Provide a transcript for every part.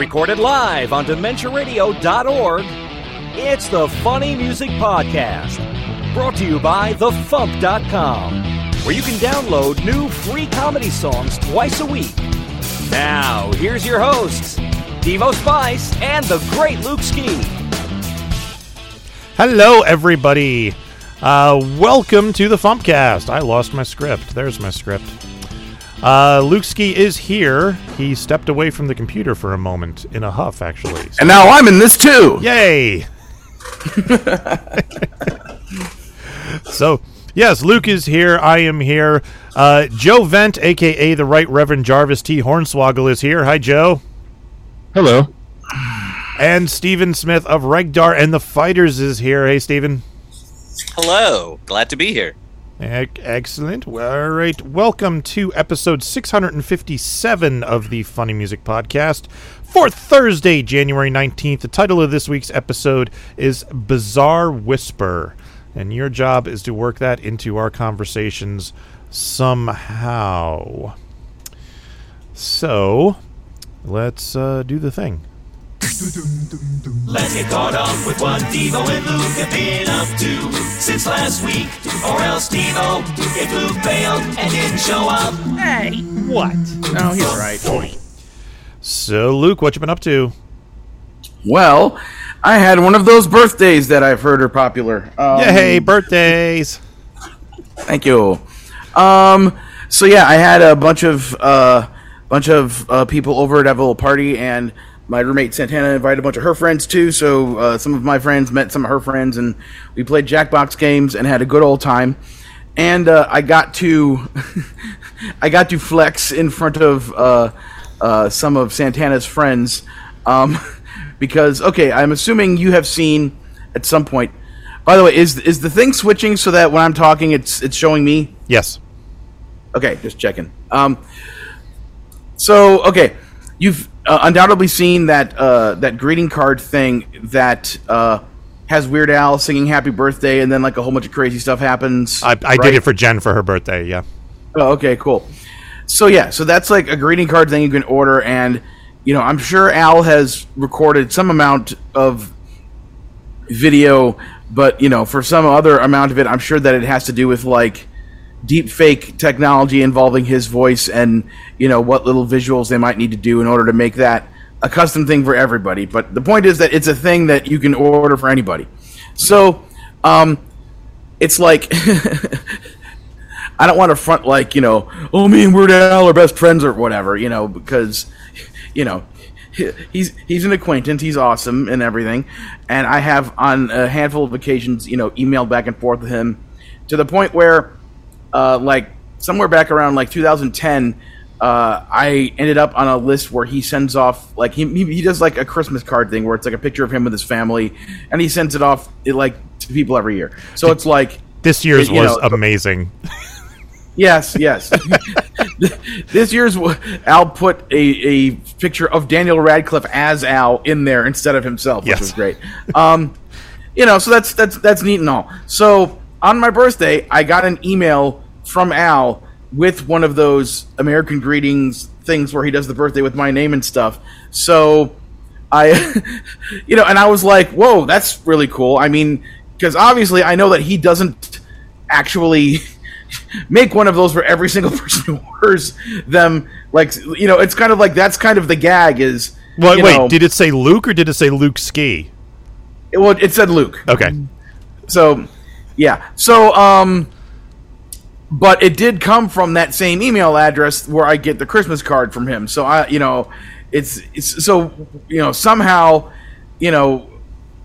Recorded live on DementiaRadio.org, it's the Funny Music Podcast. Brought to you by TheFump.com, where you can download new free comedy songs twice a week. Now, here's your hosts, Devo Spice and the great Luke Ski. Hello, everybody. Uh, welcome to the Fumpcast. I lost my script. There's my script. Uh, Luke Ski is here. He stepped away from the computer for a moment in a huff, actually. So- And now I'm in this too. Yay! so, yes, Luke is here. I am here. Uh, Joe Vent, aka the Right Reverend Jarvis T. Hornswaggle, is here. Hi, Joe. Hello. And Stephen Smith of Regdar and the Fighters is here. Hey, Stephen. Hello, glad to be here. Excellent. All right. Welcome to episode 657 of the Funny Music Podcast for Thursday, January 19th. The title of this week's episode is Bizarre Whisper. And your job is to work that into our conversations somehow. So, let's uh, do the thing. Let's get caught up with what Devo and Luke have been up to since last week. Or else Devo, if Luke failed and didn't show up. Hey what Oh, he's right. So, Luke, what you been up to? Well, I had one of those birthdays that I've heard are popular. Um, Yay, birthdays! Thank you. Um, so yeah, I had a bunch of uh, bunch of uh, people over to have a little party, and my roommate Santana invited a bunch of her friends too. So uh, some of my friends met some of her friends, and we played Jackbox games and had a good old time. And uh, I got to I got to flex in front of uh, uh, some of Santana's friends um, because okay, I'm assuming you have seen at some point. By the way, is is the thing switching so that when I'm talking, it's it's showing me? Yes. Okay, just checking. Um, so okay, you've uh, undoubtedly seen that uh, that greeting card thing that uh, has Weird Al singing "Happy Birthday" and then like a whole bunch of crazy stuff happens. I, I right? did it for Jen for her birthday, yeah. Oh, okay, cool. So yeah, so that's like a greeting card thing you can order, and you know I'm sure Al has recorded some amount of video, but you know for some other amount of it, I'm sure that it has to do with like deep fake technology involving his voice and you know what little visuals they might need to do in order to make that a custom thing for everybody. But the point is that it's a thing that you can order for anybody. So um, it's like I don't want to front like you know, oh me and Weird Al are best friends or whatever, you know, because you know he's he's an acquaintance, he's awesome and everything, and I have on a handful of occasions, you know, emailed back and forth with him to the point where, uh, like somewhere back around like 2010. Uh, I ended up on a list where he sends off like he, he he does like a Christmas card thing where it's like a picture of him with his family, and he sends it off it, like to people every year. So it's like This year's You was know, amazing. Yes, yes. this year's Al put a, a picture of Daniel Radcliffe as Al in there instead of himself, which Yes. was great. Um, you know, so that's that's that's neat and all. So on my birthday, I got an email from Al with one of those American greetings things where he does the birthday with my name and stuff. So I, you know, and I was like, whoa, that's really cool. I mean, because obviously I know that he doesn't actually make one of those for every single person who orders them. Like, you know, it's kind of like that's kind of the gag is. Wait, wait, know- did it say Luke or did it say Luke Ski? it, well, it said Luke. Okay. So, yeah. So, um, but it did come from that same email address where I get the Christmas card from him. So I, you know, it's it's so you know somehow, you know,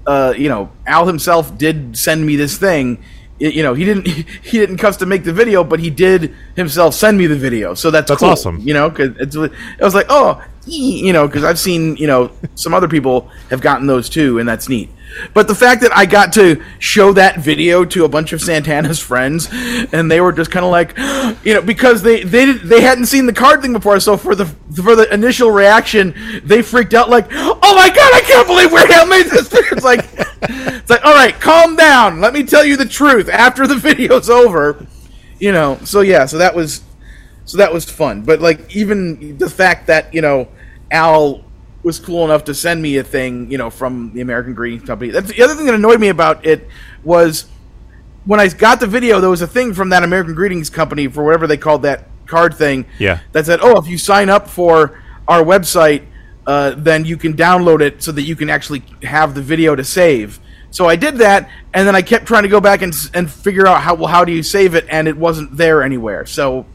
uh, you know, Al himself did send me this thing. You know, he didn't he didn't custom make the video, but he did himself send me the video. So that's That's cool, awesome. You know, because it was like, oh, you know, because I've seen you know some other people have gotten those too, and that's neat. But the fact that I got to show that video to a bunch of Santana's friends, and they were just kind of like, you know, because they they they hadn't seen the card thing before, so for the for the initial reaction, they freaked out like, oh my god, I can't believe Weird Al made this. It's like, it's like, all right, calm down. Let me tell you the truth after the video's over. You know, so yeah, so that was so that was fun. But like even the fact that you know Al was cool enough to send me a thing, you know, from the American Greetings Company. That's the other thing that annoyed me about it was when I got the video, there was a thing from that American Greetings Company for whatever they called that card thing. Yeah. That said, oh, if you sign up for our website, uh, then you can download it so that you can actually have the video to save. So I did that, and then I kept trying to go back and and figure out how well how do you save it, and it wasn't there anywhere. So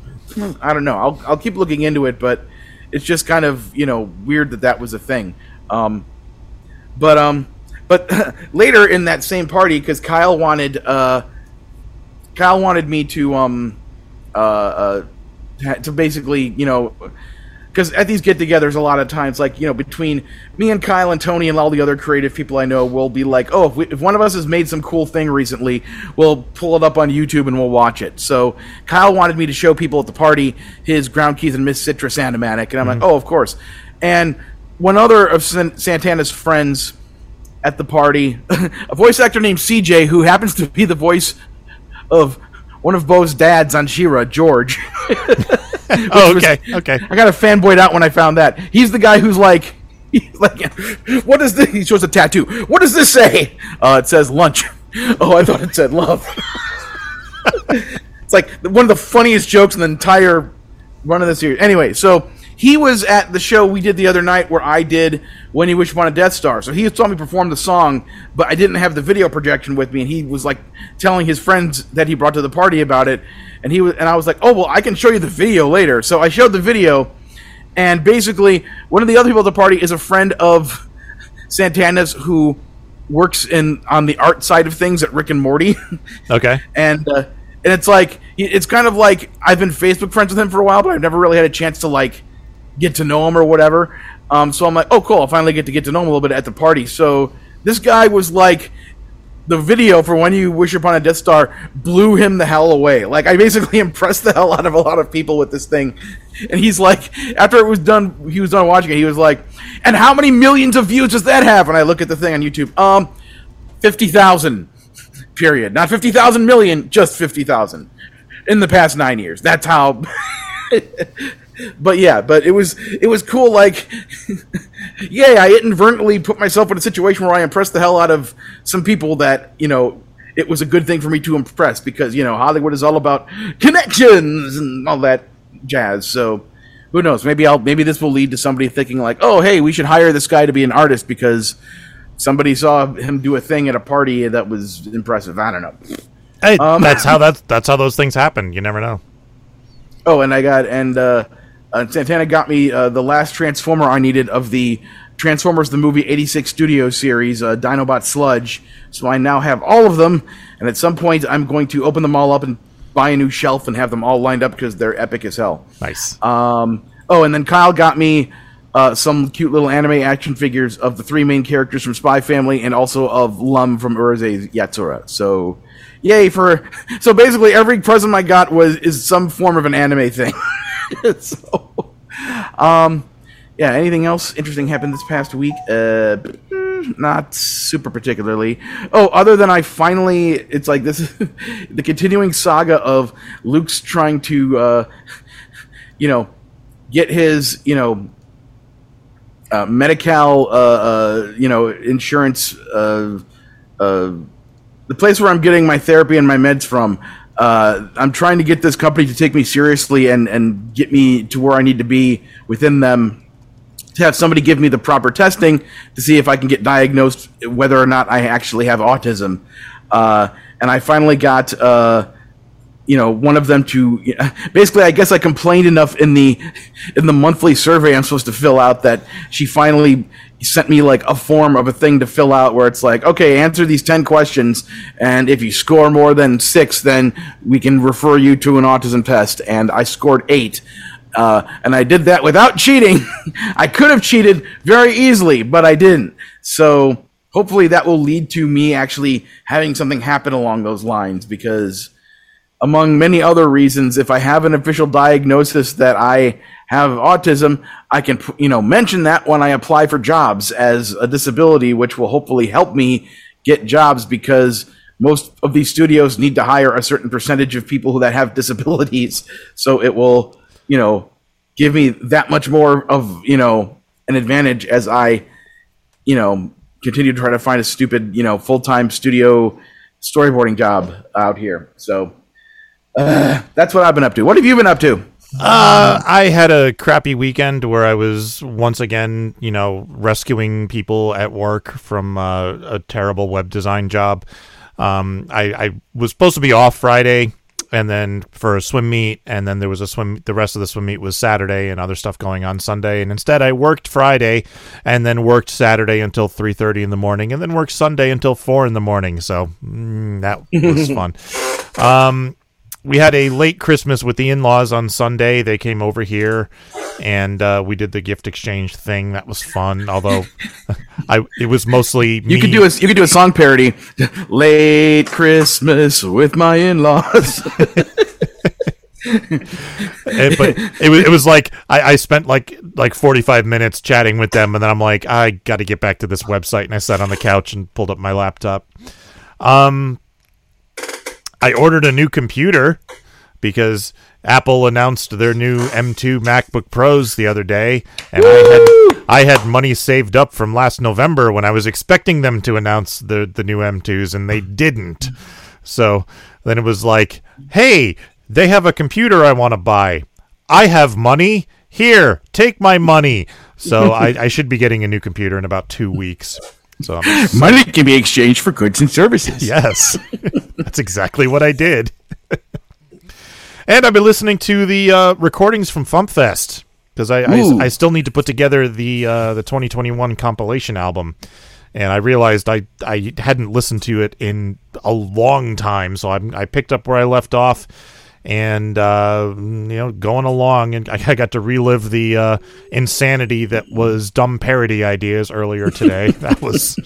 I don't know. I'll I'll keep looking into it, but it's just kind of you know weird that that was a thing. Um, but um, but later in that same party, because Kyle wanted uh, Kyle wanted me to um, uh, uh, to basically you know because at these get-togethers a lot of times like you know between me and kyle and tony and all the other creative people i know we'll be like oh if, we, if one of us has made some cool thing recently we'll pull it up on youtube and we'll watch it. So kyle wanted me to show people at the party his ground keys and miss citrus animatic and i'm like mm-hmm. oh of course. And one other of San- santana's friends at the party a voice actor named cj who happens to be the voice of one of Bow's dads on She-Ra george Oh, was- okay, okay. I got a fanboyed out when I found that. He's the guy who's like, like, what does this? He shows a tattoo. What does this say? Uh, it says lunch. Oh, I thought it said love. it's like one of the funniest jokes in the entire run of the series. Anyway, so he was at the show we did the other night where I did When You Wish Upon a Death Star. So he saw me perform the song, but I didn't have the video projection with me, and he was like telling his friends that he brought to the party about it. And he was, and I was like, "Oh well, I can show you the video later." So I showed the video, and basically, one of the other people at the party is a friend of Santana's who works in on the art side of things at Rick and Morty. Okay. and uh, and it's like it's kind of like I've been Facebook friends with him for a while, but I've never really had a chance to like get to know him or whatever. Um, so I'm like, oh, cool! I'll finally get to get to know him a little bit at the party. So this guy was like, the video for when you wish upon a Death Star blew him the hell away. Like I basically impressed the hell out of a lot of people with this thing. And he's like, after it was done, he was done watching it. He was like, and how many millions of views does that have? And I look at the thing on YouTube. Um, fifty thousand. Period. Not fifty thousand million, just fifty thousand. In the past nine years. That's how. but yeah, but it was it was cool. Like, yay! I inadvertently put myself in a situation where I impressed the hell out of some people that you know it was a good thing for me to impress because you know Hollywood is all about connections and all that jazz. So who knows? Maybe I'll maybe this will lead to somebody thinking like, oh hey, we should hire this guy to be an artist because somebody saw him do a thing at a party that was impressive. I don't know. Hey, Um, that's how that's that's how those things happen. You never know. Oh, and I got and uh, uh, Santana got me uh, the last Transformer I needed of the Transformers the movie '86 Studio series, uh, Dinobot Sludge. So I now have all of them, and at some point I'm going to open them all up and buy a new shelf and have them all lined up because they're epic as hell. Nice. Um, oh, and then Kyle got me uh, some cute little anime action figures of the three main characters from Spy Family and also of Lum from Urusei Yatsura. So, yay for! So basically, every present I got was is some form of an anime thing. so, um, yeah. Anything else interesting happened this past week? Uh, mm, not super particularly. Oh, other than I finally, it's like this is the continuing saga of Luke's trying to, uh, you know, get his, you know, uh, Medi-Cal, uh, uh, you know, insurance, uh, uh, the place where I'm getting my therapy and my meds from. Uh, I'm trying to get this company to take me seriously and, and get me to where I need to be within them to have somebody give me the proper testing to see if I can get diagnosed whether or not I actually have autism. Uh, and I finally got, uh, you know, one of them to basically. I guess I complained enough in the in the monthly survey I'm supposed to fill out that she finally sent me like a form of a thing to fill out where it's like, okay, answer these ten questions, and if you score more than six, then we can refer you to an autism test. And I scored eight. Uh, and I did that without cheating. I could have cheated very easily, but I didn't. So hopefully that will lead to me actually having something happen along those lines because among many other reasons, if I have an official diagnosis that I have autism, I can, you know, mention that when I apply for jobs as a disability, which will hopefully help me get jobs because most of these studios need to hire a certain percentage of people who that have disabilities. So it will, you know, give me that much more of, you know, an advantage as I, you know, continue to try to find a stupid, you know, full time studio storyboarding job out here. So uh, that's what I've been up to. What have you been up to? Uh, I had a crappy weekend where I was once again, you know, rescuing people at work from uh, a terrible web design job. Um, I, I was supposed to be off Friday and then for a swim meet, and then there was a swim. The rest of the swim meet was Saturday and other stuff going on Sunday. And instead, I worked Friday, and then worked Saturday until three thirty in the morning, and then worked Sunday until four in the morning. So mm, that was fun. Um, we had a late Christmas with the in-laws on Sunday. They came over here, and uh, we did the gift exchange thing. That was fun. Although, I it was mostly me. You could do a you could do a song parody. Late Christmas with my in-laws. Eh, but it was it was like I, I spent like like forty five minutes chatting with them, and then I'm like, I got to get back to this website, and I sat on the couch and pulled up my laptop. Um, I ordered a new computer because Apple announced their new M2 MacBook Pros the other day, and I had I had money saved up from last November when I was expecting them to announce the the new M2s, and they didn't. So then it was like, hey, they have a computer I want to buy. I have money. Here, take my money. So I, I should be getting a new computer in about two weeks. So Money can be exchanged for goods and services. Yes, that's exactly what I did. and I've been listening to the uh, recordings from FumpFest because I, I I still need to put together the uh, the 2021 compilation album, and I realized I I hadn't listened to it in a long time, so I'm, I picked up where I left off. And uh, you know, going along, and I got to relive the uh, insanity that was dumb parody ideas earlier today. that was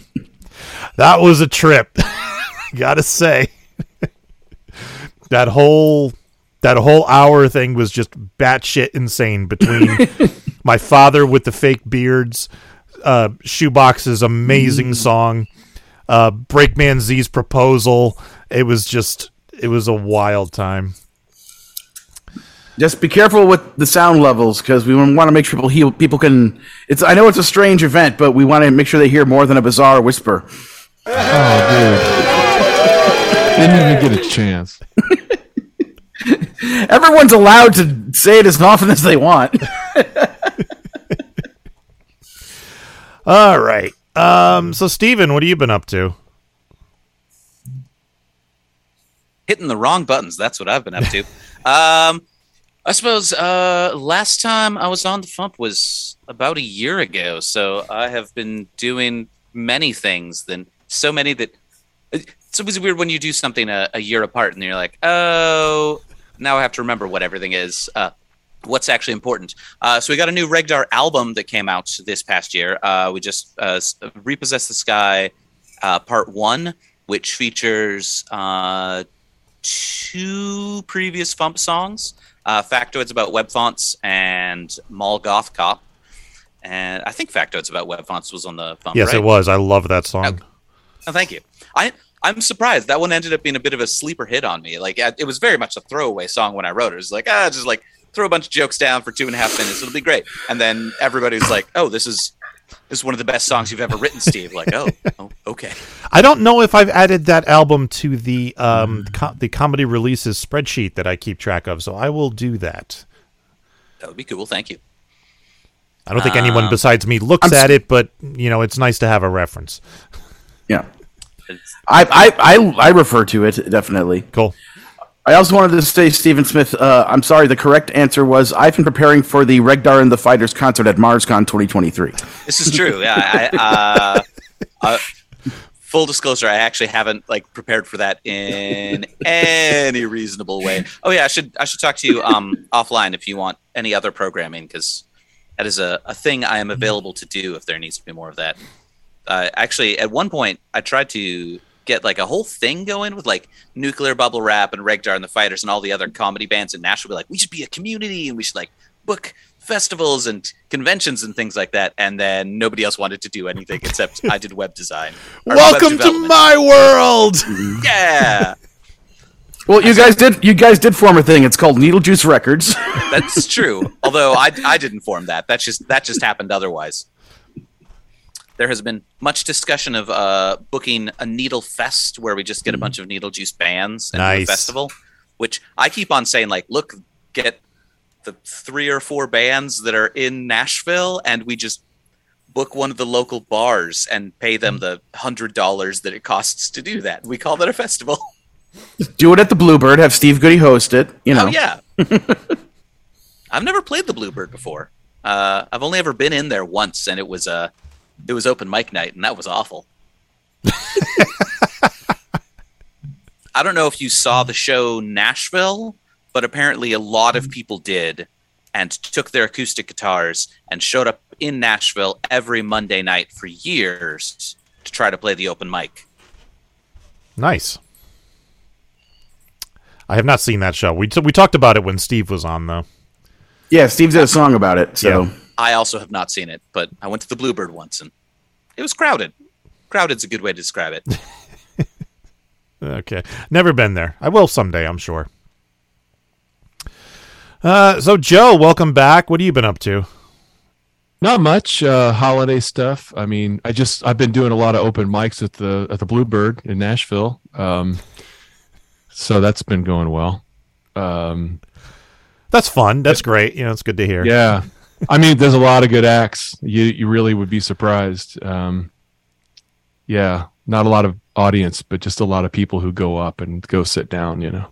that was a trip. Gotta say, that whole that whole hour thing was just batshit insane. Between my father with the fake beards, uh, Shoebox's amazing song, uh, Breakman Z's proposal. It was just it was a wild time. Just be careful with the sound levels because we want to make sure people heal, people can. It's I know it's a strange event, but we want to make sure they hear more than a bizarre whisper. Oh, dude. Didn't even get a chance. Everyone's allowed to say it as often as they want. All right. Um. So, Stephen, what have you been up to? Hitting the wrong buttons. That's what I've been up to. um, I suppose uh, last time I was on the Fump was about a year ago. So I have been doing many things. Then so many that it's always weird when you do something a, a year apart and you're like, oh, now I have to remember what everything is. Uh, what's actually important. Uh, so we got a new Regdar album that came out this past year. Uh, we just uh, repossessed the sky, uh, part one, which features uh, two previous Fump songs, uh, factoids about web fonts and Mall Goth Cop. And I think factoids about web fonts was on the Fump. Yes, right? it was. I love that song. Oh, thank you. I I'm surprised that one ended up being a bit of a sleeper hit on me. Like I- it was very much a throwaway song when I wrote it. It was like ah, just like throw a bunch of jokes down for two and a half minutes. It'll be great. And then everybody's like, oh, this is this is one of the best songs you've ever written, Steve. Like oh, oh okay. I don't know if I've added that album to the um co- the comedy releases spreadsheet that I keep track of, so I will do that. That would be cool. Thank you. I don't think anyone besides me looks I'm at it, but you know, it's nice to have a reference. Yeah, I I I, I refer to it definitely. Cool. I also wanted to say, Stephen Smith. Uh, I'm sorry. The correct answer was I've been preparing for the Regdar and the Fighters concert at MarsCon 2023. This is true. Yeah. I, uh, uh, full disclosure, I actually haven't like prepared for that in any reasonable way. Oh yeah, I should I should talk to you um, offline if you want any other programming because that is a, a thing I am available to do if there needs to be more of that. Uh, actually, at one point, I tried to get like a whole thing going with like nuclear bubble wrap and Regdar and the Fighters and all the other comedy bands in Nashville. Be like, we should be a community and we should like book festivals and conventions and things like that. And then nobody else wanted to do anything except I did web design. or web Welcome to my world. yeah. Well, you guys did you guys did form a thing. It's called Needle Juice Records. That's true. Although I, I didn't form that. That's just that just happened otherwise. There has been much discussion of uh, booking a needle fest where we just get a bunch of needle juice bands and Nice. a festival. Which I keep on saying, like, look, get the three or four bands that are in Nashville, and we just book one of the local bars and pay them the hundred dollars that it costs to do that. We call that a festival. Do it at the Bluebird. Have Steve Goodie host it. You know. Oh yeah. I've never played the Bluebird before. Uh, I've only ever been in there once, and it was uh, it was open mic night, and that was awful. I don't know if you saw the show Nashville, but apparently a lot of mm-hmm. people did, and took their acoustic guitars and showed up in Nashville every Monday night for years to try to play the open mic. Nice. I have not seen that show. We t- we talked about it when Steve was on though. Yeah, Steve did a song about it. So Yeah. I also have not seen it, but I went to the Bluebird once and it was crowded. Crowded's a good way to describe it. Okay. Never been there. I will someday, I'm sure. Uh, so Joe, welcome back. What have you been up to? Not much uh, holiday stuff. I mean, I just I've been doing a lot of open mics at the at the Bluebird in Nashville. Um, so that's been going well. Um, That's fun. That's great. You know, it's good to hear. yeah, I mean, there's a lot of good acts. You you really would be surprised. Um, yeah, not a lot of audience, but just a lot of people who go up and go sit down. You know.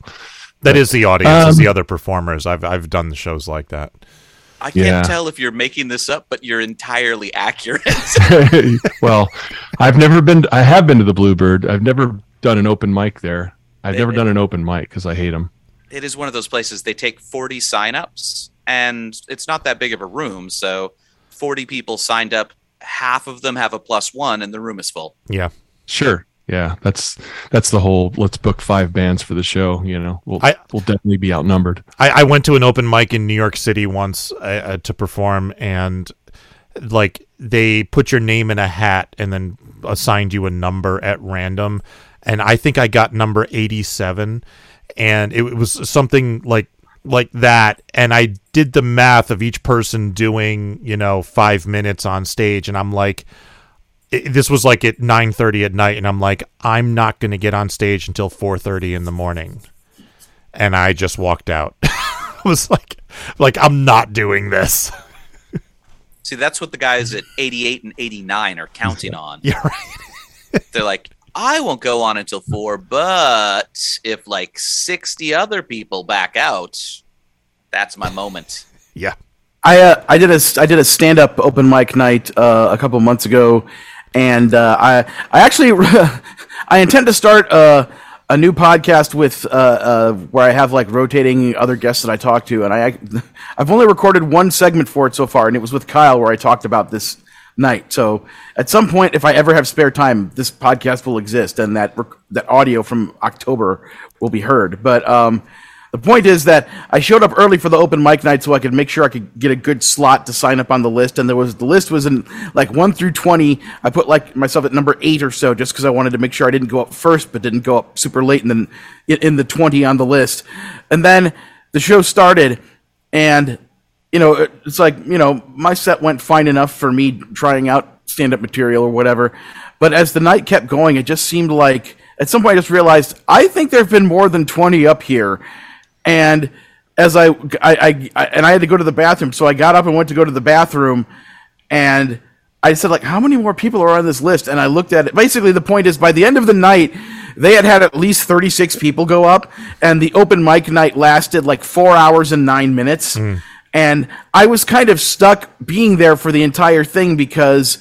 That is the audience, is Um, the other performers. I've I've done the shows like that. I can't Yeah. tell if you're making this up, but you're entirely accurate. well, I've never been. I have been to the Bluebird. I've never done an open mic there. I've never done an open mic because I hate them. it is one of those places they take 40 signups and it's not that big of a room, so 40 people signed up, half of them have a plus 1 and the room is full. Yeah. Sure. Yeah, that's that's the whole. Let's book five bands for the show. You know, we'll I- we'll definitely be outnumbered. I, I went to an open mic in New York City once uh, uh, to perform, and like they put your name in a hat and then assigned you a number at random, and I think I got number eighty-seven, and it was something like like that, and I did the math of each person doing you know five minutes on stage, and I'm like. it- This was like at nine thirty at night, and I'm like, I'm not going to get on stage until four thirty in the morning and I just walked out. I was like, like I'm not doing this. See, that's what the guys at 88 and 89 are counting on. Yeah, right. They're like, I won't go on until 4, but if like 60 other people back out, that's my moment. Yeah. I uh, I did a I did a stand up open mic night uh, a couple months ago, and uh, I I actually I intend to start uh, a new podcast with uh, uh, where I have like rotating other guests that I talk to, and I I've only recorded one segment for it so far, and it was with Kyle where I talked about this night. So at some point, if I ever have spare time, this podcast will exist, and that rec- that audio from October will be heard. But um, the point is that I showed up early for the open mic night so I could make sure I could get a good slot to sign up on the list. And there was the list was in like one through twenty. I put like myself at number eight or so just because I wanted to make sure I didn't go up first, but didn't go up super late and then in, the twenty on the list. And then the show started, and you know it's like you know my set went fine enough for me trying out stand up material or whatever. But as the night kept going, it just seemed like at some point I just realized I think there have been more than twenty up here and as I, I, I, and I had to go to the bathroom, so I got up and went to go to the bathroom, and I said like, how many more people are on this list? And I looked at it. Basically, the point is, by the end of the night, they had had at least thirty six people go up, and the open mic night lasted like four hours and nine minutes. Hmm. And I was kind of stuck being there for the entire thing because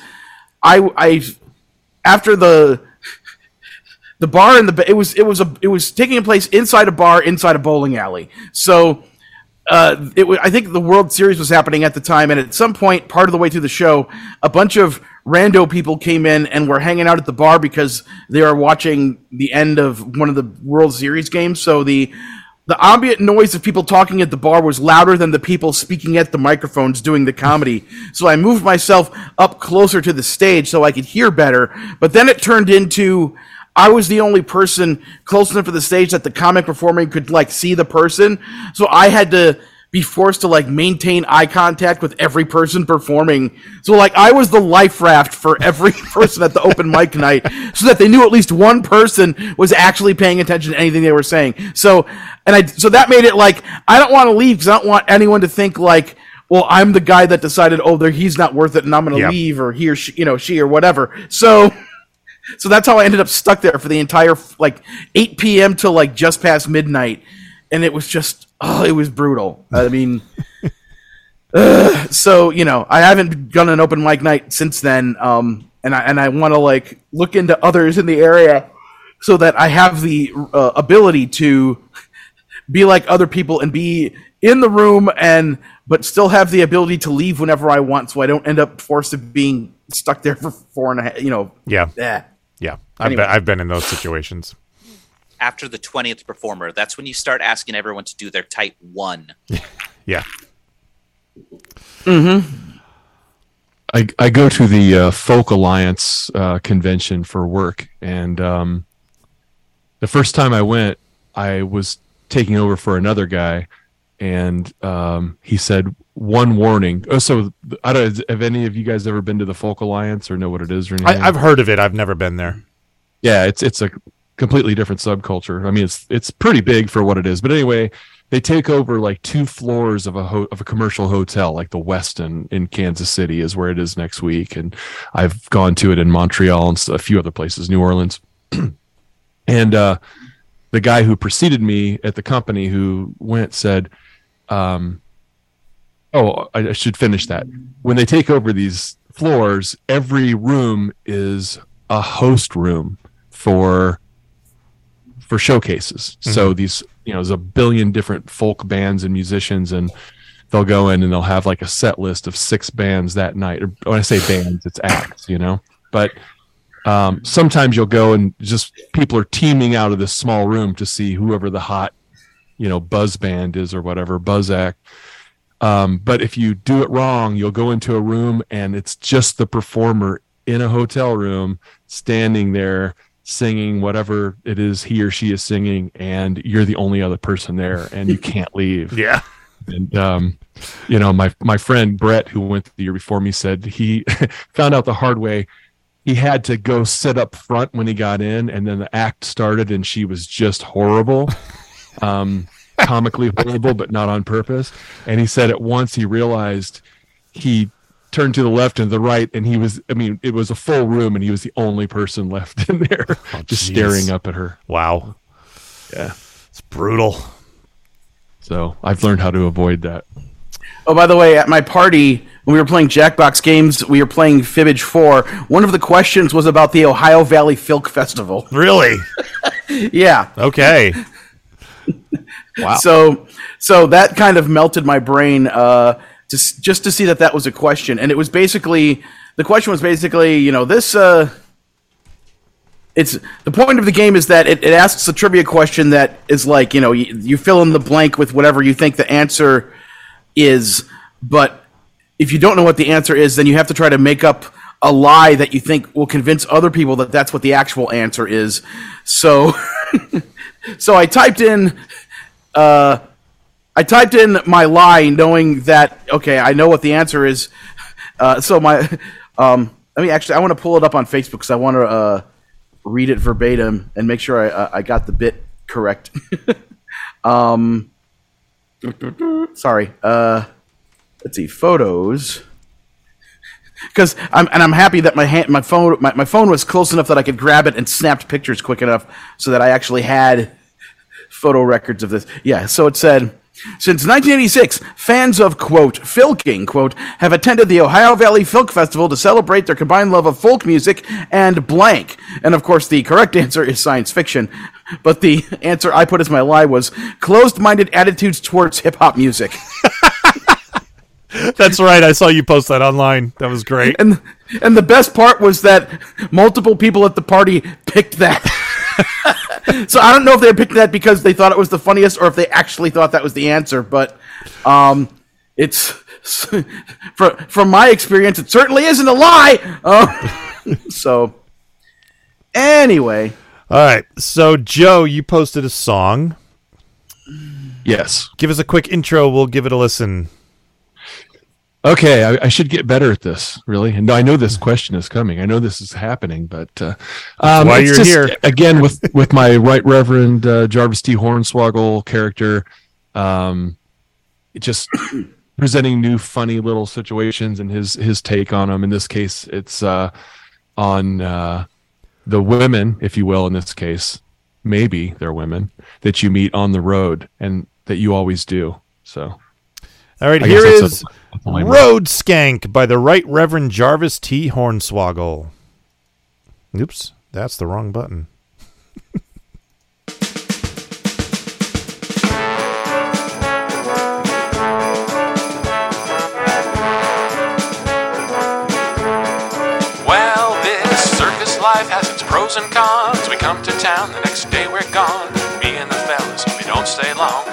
I, I, after the the bar and the it was it was a it was taking place inside a bar inside a bowling alley. So uh, it wa I think the World Series was happening at the time, and at some point, part of the way through the show, a bunch of rando people came in and were hanging out at the bar because they are watching the end of one of the World Series games. So the the ambient noise of people talking at the bar was louder than the people speaking at the microphones doing the comedy. So I moved myself up closer to the stage so I could hear better. But then it turned into I was the only person close enough to the stage that the comic performing could like see the person. So I had to be forced to like maintain eye contact with every person performing. So like I was the life raft for every person at the open mic night so that they knew at least one person was actually paying attention to anything they were saying. So and I so that made it like I don't want to leave cuz I don't want anyone to think like well, I'm the guy that decided, oh, there he's not worth it, and I'm going to Yep. leave, or he or she, you know, she or whatever. So, so that's how I ended up stuck there for the entire like 8 p.m. till like just past midnight, and it was just oh, it was brutal. I mean, ugh. so you know, I haven't done an open mic night since then, um, and I and I want to like look into others in the area so that I have the uh, ability to be like other people and be in the room and but still have the ability to leave whenever I want, so I don't end up forced to being stuck there for four and a half. You know, Yeah. eh. Yeah. I've, Anyway. been, I've been in those situations. After the 20th performer, that's when you start asking everyone to do their type one. Yeah. Mm hmm. I, I go to the uh, Folk Alliance uh, convention for work, and um, the first time I went, I was taking over for another guy, and um, he said one warning. Oh, so I don't. Have any of you guys ever been to the Folk Alliance or know what it is or anything? I, I've heard of it. I've never been there. yeah, it's it's a completely different subculture. I mean, it's it's pretty big for what it is. But anyway, they take over like two floors of a ho- of a commercial hotel, like the Westin in Kansas City is where it is next week, and I've gone to it in Montreal and a few other places, New Orleans, and uh, the guy who preceded me at the company who went said. Um, Oh, I I should finish that. When they take over these floors, every room is a host room for for showcases. So these, you know, there's a billion different folk bands and musicians, and they'll go in and they'll have like a set list of six bands that night. Or when I say bands, it's acts, you know. But um, sometimes you'll go and just people are teaming out of this small room to see whoever the hot, you know, buzz band is or whatever buzz act. Um, but if you do it wrong, you'll go into a room and it's just the performer in a hotel room standing there singing whatever it is he or she is singing, and you're the only other person there, and you can't leave. Yeah. And um, you know, my my friend Brett, who went the year before me, said he found out the hard way. He had to go sit up front when he got in, and then the act started, and she was just horrible, um, comically horrible, but not on purpose. And he said at once he realized he turned to the left and the right, and he was. I mean, it was a full room, and he was the only person left in there, just jeez. staring up at her. Wow. Yeah. It's brutal. So I've learned how to avoid that. Oh, by the way, at my party when we were playing Jackbox games, we were playing Fibbage Four. One of the questions was about the Ohio Valley Filk Festival. Really? Yeah. Okay. Wow. So, so that kind of melted my brain uh, to, just to see that that was a question, and it was basically the question was basically, you know, this. Uh, it's the point of the game is that it, it asks a trivia question that is like, you know, you, you fill in the blank with whatever you think the answer is, but if you don't know what the answer is, then you have to try to make up a lie that you think will convince other people that that's what the actual answer is. So, so I typed in uh, I typed in my lie, knowing that okay, I know what the answer is. Uh, so my, um, let me actually, I want to pull it up on Facebook because I want to uh, read it verbatim and make sure I uh, I got the bit correct. um, sorry. Uh, let's see, photos. Because I'm and I'm happy that my hand, my phone, my, my phone was close enough that I could grab it and snapped pictures quick enough so that I actually had photo records of this. Yeah, so it said, since 1986, fans of, quote, filking, quote, have attended the Ohio Valley Filk Festival to celebrate their combined love of folk music and blank. And of course, the correct answer is science fiction. But the answer I put as my lie was closed minded attitudes towards hip hop music. That's right. I saw you post that online. That was great. And, and the best part was that multiple people at the party picked that. so I don't know if they picked that because they thought it was the funniest or if they actually thought that was the answer. But um, it's from from my experience, it certainly isn't a lie. Uh, so anyway, All right. So, Joe, you posted a song. Yes. Give us a quick intro. We'll give it a listen. Okay, I, I should get better at this. Really, and I know this question is coming. I know this is happening, but uh, um, why you're just, here. again with with my Right Reverend uh, Jarvis T. Hornswaggle character. Um, just presenting new funny little situations and his his take on them. In this case, it's uh, on uh, the women, if you will. In this case, maybe they're women that you meet on the road and that you always do. So All right, I here guess is that's a- a Road Skank by the Right Reverend Jarvis T. Hornswaggle. Oops, that's the wrong button. Well, this circus life has its pros and cons. We come to town, the next day we're gone. Me and the fellas, we don't stay long.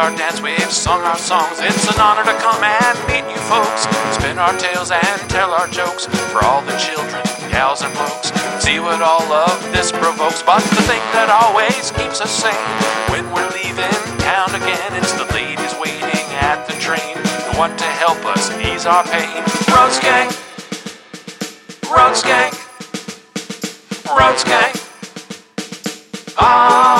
Our dance, we've sung our songs. It's an honor to come and meet you folks. Spin our tales and tell our jokes for all the children, gals, and blokes. See what all of this provokes. But the thing that always keeps us sane when we're leaving town again, it's the ladies waiting at the train. The one to help us ease our pain. Road skank. Road skank. Road skank. Although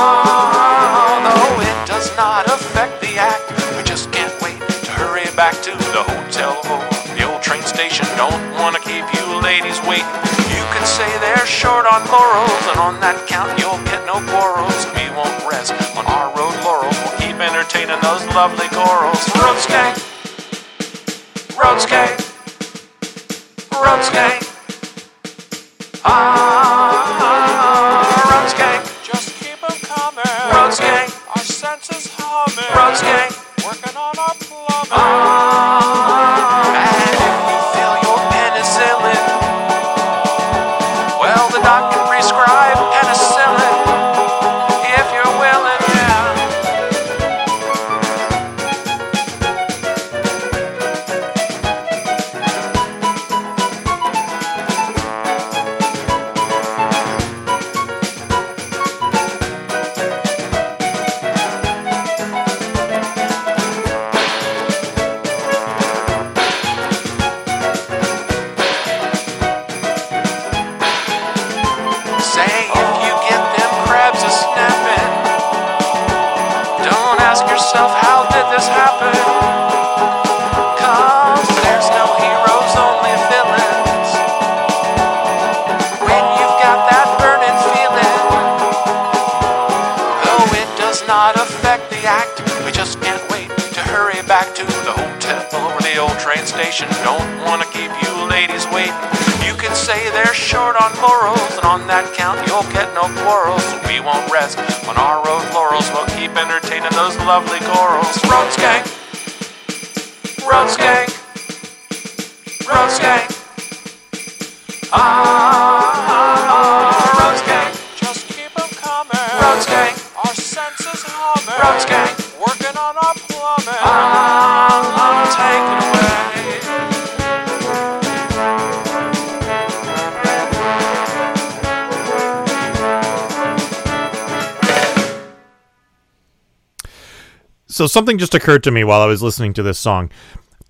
station. Don't want to keep you ladies waiting. You can say they're short on laurels, and on that count you'll get no quarrels. We won't rest on our road laurels. We'll keep entertaining those lovely corals. Road skank. So something just occurred to me while I was listening to this song.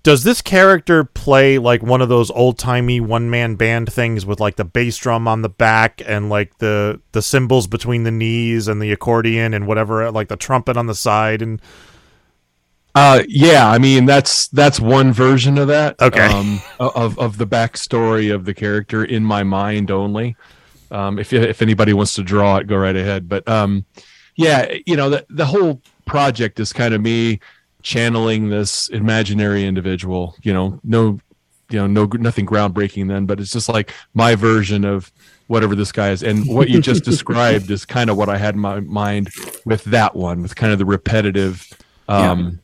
Does this character play like one of those old timey one man band things with like the bass drum on the back and like the the cymbals between the knees and the accordion and whatever like the trumpet on the side and Uh, yeah, I mean that's that's one version of that. Okay. Um, of of the backstory of the character in my mind only. Um, if if anybody wants to draw it, go right ahead. But um, yeah, you know the the whole project is kind of me channeling this imaginary individual. You know, no, you know, no nothing groundbreaking then, but it's just like my version of whatever this guy is. And what you just described is kind of what I had in my mind with that one, with kind of the repetitive. Um,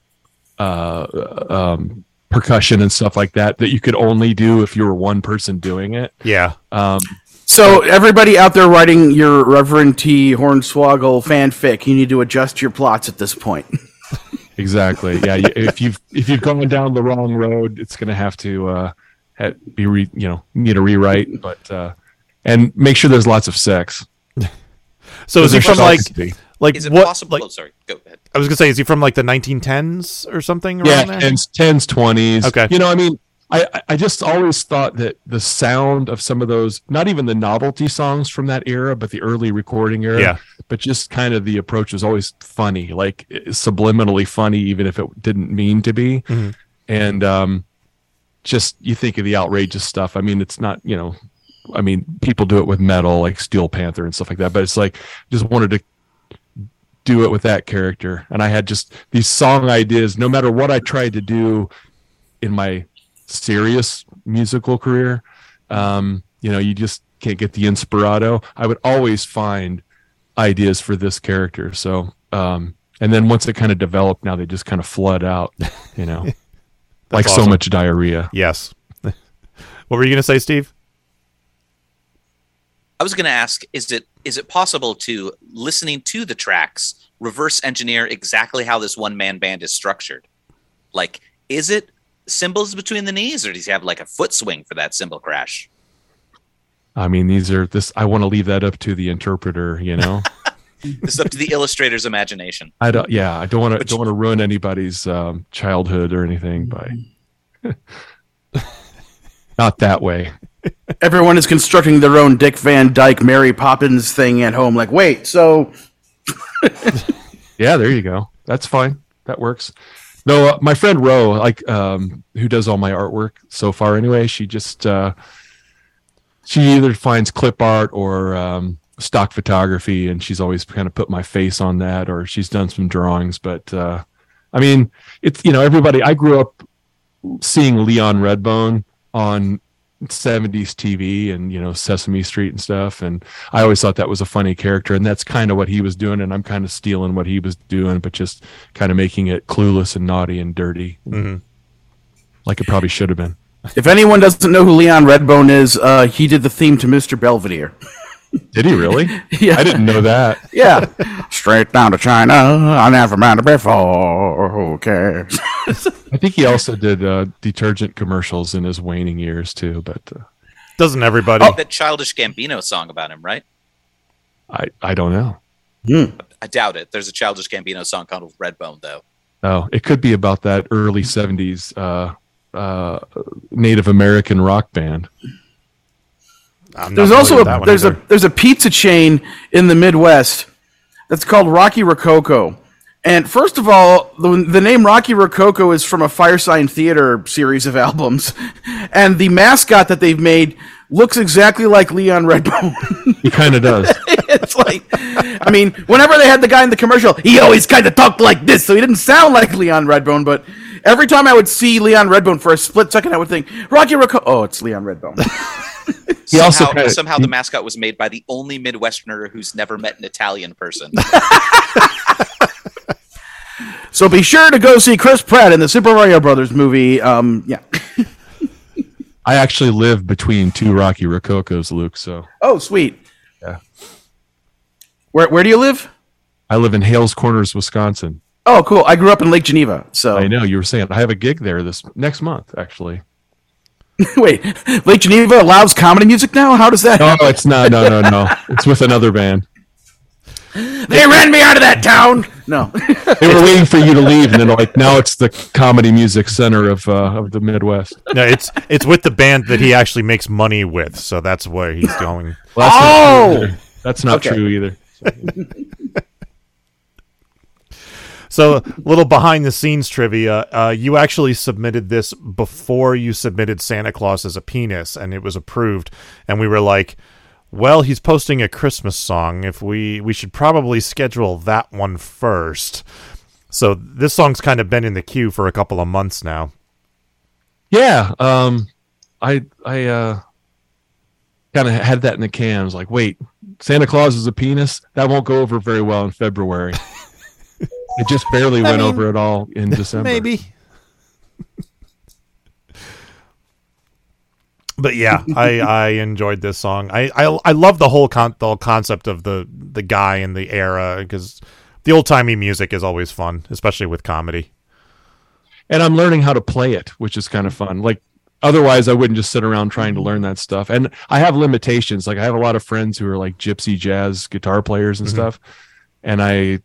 uh, um, percussion and stuff like that that you could only do if you were one person doing it. yeah. Um, So everybody out there writing your Reverend T. Hornswaggle fanfic, you need to adjust your plots at this point. exactly. Yeah. if you've if you've gone down the wrong road, it's going to have to uh, be re, you know need a rewrite, but uh, and make sure there's lots of sex. So is he from like. Like Is it what? possible? Like, oh, sorry. Go ahead. I was gonna say, is he from like the 1910s or something? yeah, around tens, tens, twenties. Okay. You know, I mean, I I- just always thought that the sound of some of those, not even the novelty songs from that era, but the early recording era, Yeah. but just kind of the approach was always funny, like eh, subliminally funny, even if it didn't mean to be. Mhm. And um, just you think of the outrageous stuff. I mean, it's not you know, I mean, people do it with metal like Steel Panther and stuff like that, but it's like just wanted to do it with that character. And I had just these song ideas, no matter what I tried to do in my serious musical career. Um, you know, you just can't get the inspirado. I would always find ideas for this character. So, um, and then once it kind of developed, now they just kind of flood out, you know, like so much diarrhea. yes. what were you gonna say, Steve? I was going to ask: Is it is it possible to listening to the tracks reverse engineer exactly how this one man band is structured? Like, is it cymbals between the knees, or does he have like a foot swing for that cymbal crash? I mean, these are this, I want to leave that up to the interpreter, you know? This is up to the illustrator's imagination. I don't, yeah, I don't want to, don't want to ruin anybody's um, childhood or anything by not that way. Everyone is constructing their own Dick Van Dyke, Mary Poppins thing at home. Like, wait, so Yeah, there you go. That's fine. That works. No, uh, my friend Ro, like um, who does all my artwork so far anyway, she just uh, she either finds clip art or um, stock photography, and she's always kind of put my face on that, or she's done some drawings. But uh, I mean, it's you know everybody. I grew up seeing Leon Redbone on 70s TV and you know Sesame Street and stuff and I always thought that was a funny character and that's kind of what he was doing and I'm kind of stealing what he was doing but just kind of making it clueless and naughty and dirty Mhm. like it probably should have been if anyone doesn't know who Leon Redbone is, uh, he did the theme to Mr. Belvedere. did he really Yeah. I didn't know that Yeah. Straight down to China. I never met her before. Who cares? I think he also did uh, detergent commercials in his waning years too but uh, Doesn't everybody? Oh. That childish Gambino song about him, right? I I don't know I doubt it. There's a childish Gambino song called Redbone, though. oh it could be about that early 70s uh, uh, Native American rock band I'm There's also a, there's a there's a pizza chain in the Midwest that's called Rocky Rococo. And first of all, the, the name Rocky Rococo is from a Firesign Theater series of albums, and the mascot that they've made looks exactly like Leon Redbone. he kind of does it's like, I mean, whenever they had the guy in the commercial, he always kind of talked like this, so he didn't sound like Leon Redbone. But every time I would see Leon Redbone for a split second, I would think Rocky Rococo. Oh, it's Leon Redbone. He also somehow, kinda- somehow the mascot was made by the only Midwesterner who's never met an Italian person. So be sure to go see Chris Pratt in the Super Mario Brothers movie. Um, yeah. I actually live between two Rocky Rococos, Luke. So Oh, sweet. Yeah. Where Where do you live? I live in Hales Corners, Wisconsin. Oh, cool. I grew up in Lake Geneva. So I know you were saying I have a gig there this next month, actually. wait, Lake Geneva allows comedy music now. How does that? No, happen? it's not. No, no, no. It's with another band. They ran me out of that town. No. They were waiting for you to leave, and then like now it's the comedy music center of uh, of the Midwest. No, it's it's with the band that he actually makes money with, so that's where he's going. Well, that's Oh! not that's not Okay. true either. So, little behind the scenes trivia. Uh, you actually submitted this before you submitted Santa Claus as a penis, and it was approved. And we were like, "Well, he's posting a Christmas song. If we we should probably schedule that one first. So this song's kind of been in the queue for a couple of months now. Yeah, um, I I uh, kind of had that in the can. I was like, wait, Santa Claus is a penis. That won't go over very well in February. it just barely went mean, over at all in December. Maybe. but yeah, I I enjoyed this song. I I, I love the whole con- the whole concept of the the guy and the era because the old timey music is always fun, especially with comedy. and I'm learning how to play it, which is kind of fun. Like otherwise, I wouldn't just sit around trying to learn that stuff. And I have limitations. Like I have a lot of friends who are like gypsy jazz guitar players and mm-hmm. stuff, and I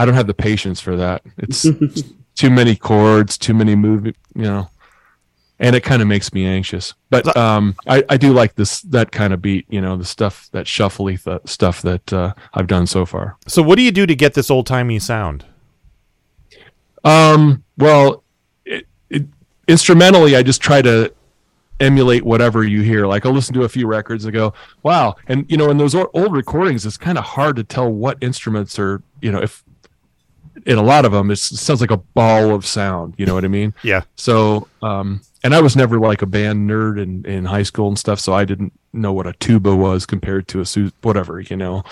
I don't have the patience for that. It's too many chords, too many move, you know, and it kind of makes me anxious. But um, I, I do like this that kind of beat, you know, the stuff that shuffly th- stuff that uh, I've done so far. So, what do you do to get this old timey sound? Um, well, it, it, instrumentally, I just try to emulate whatever you hear. Like I'll listen to a few records and go, "Wow!" And you know, in those old recordings, it's kind of hard to tell what instruments are. You know, if in a lot of them, it's, it sounds like a ball of sound. You know what I mean? Yeah. So, um, and I was never like a band nerd in, in high school and stuff, so I didn't know what a tuba was compared to a su- whatever, you know.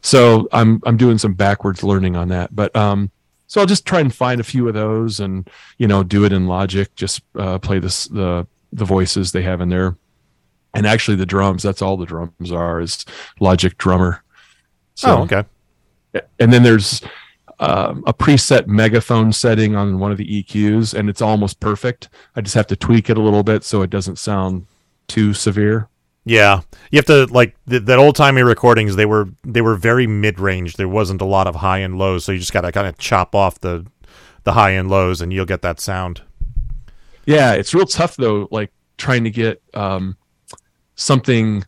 So I'm I'm doing some backwards learning on that, but um, so I'll just try and find a few of those and you know do it in Logic, just uh, play this the the voices they have in there, and actually the drums. That's all the drums are is Logic drummer. So oh, okay. and then there's um, a preset megaphone setting on one of the EQs, and it's almost perfect. I just have to tweak it a little bit so it doesn't sound too severe. Yeah, you have to like th- that old timey recordings. They were they were very mid range. There wasn't a lot of high and lows, so you just got to kind of chop off the the high and lows, and you'll get that sound. Yeah, it's real tough though, like trying to get um, something.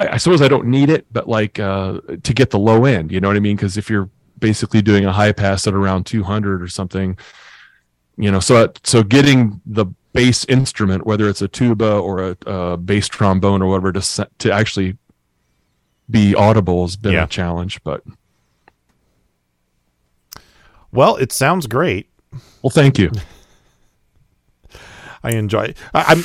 I, I suppose I don't need it, but like uh, to get the low end, you know what I mean? Because if you're basically doing a high pass at around 200 or something, you know, so so getting the bass instrument, whether it's a tuba or a, a bass trombone or whatever, to to actually be audible has been Yeah. a challenge. But Well, it sounds great. well, thank you. I enjoy. It. I, I'm.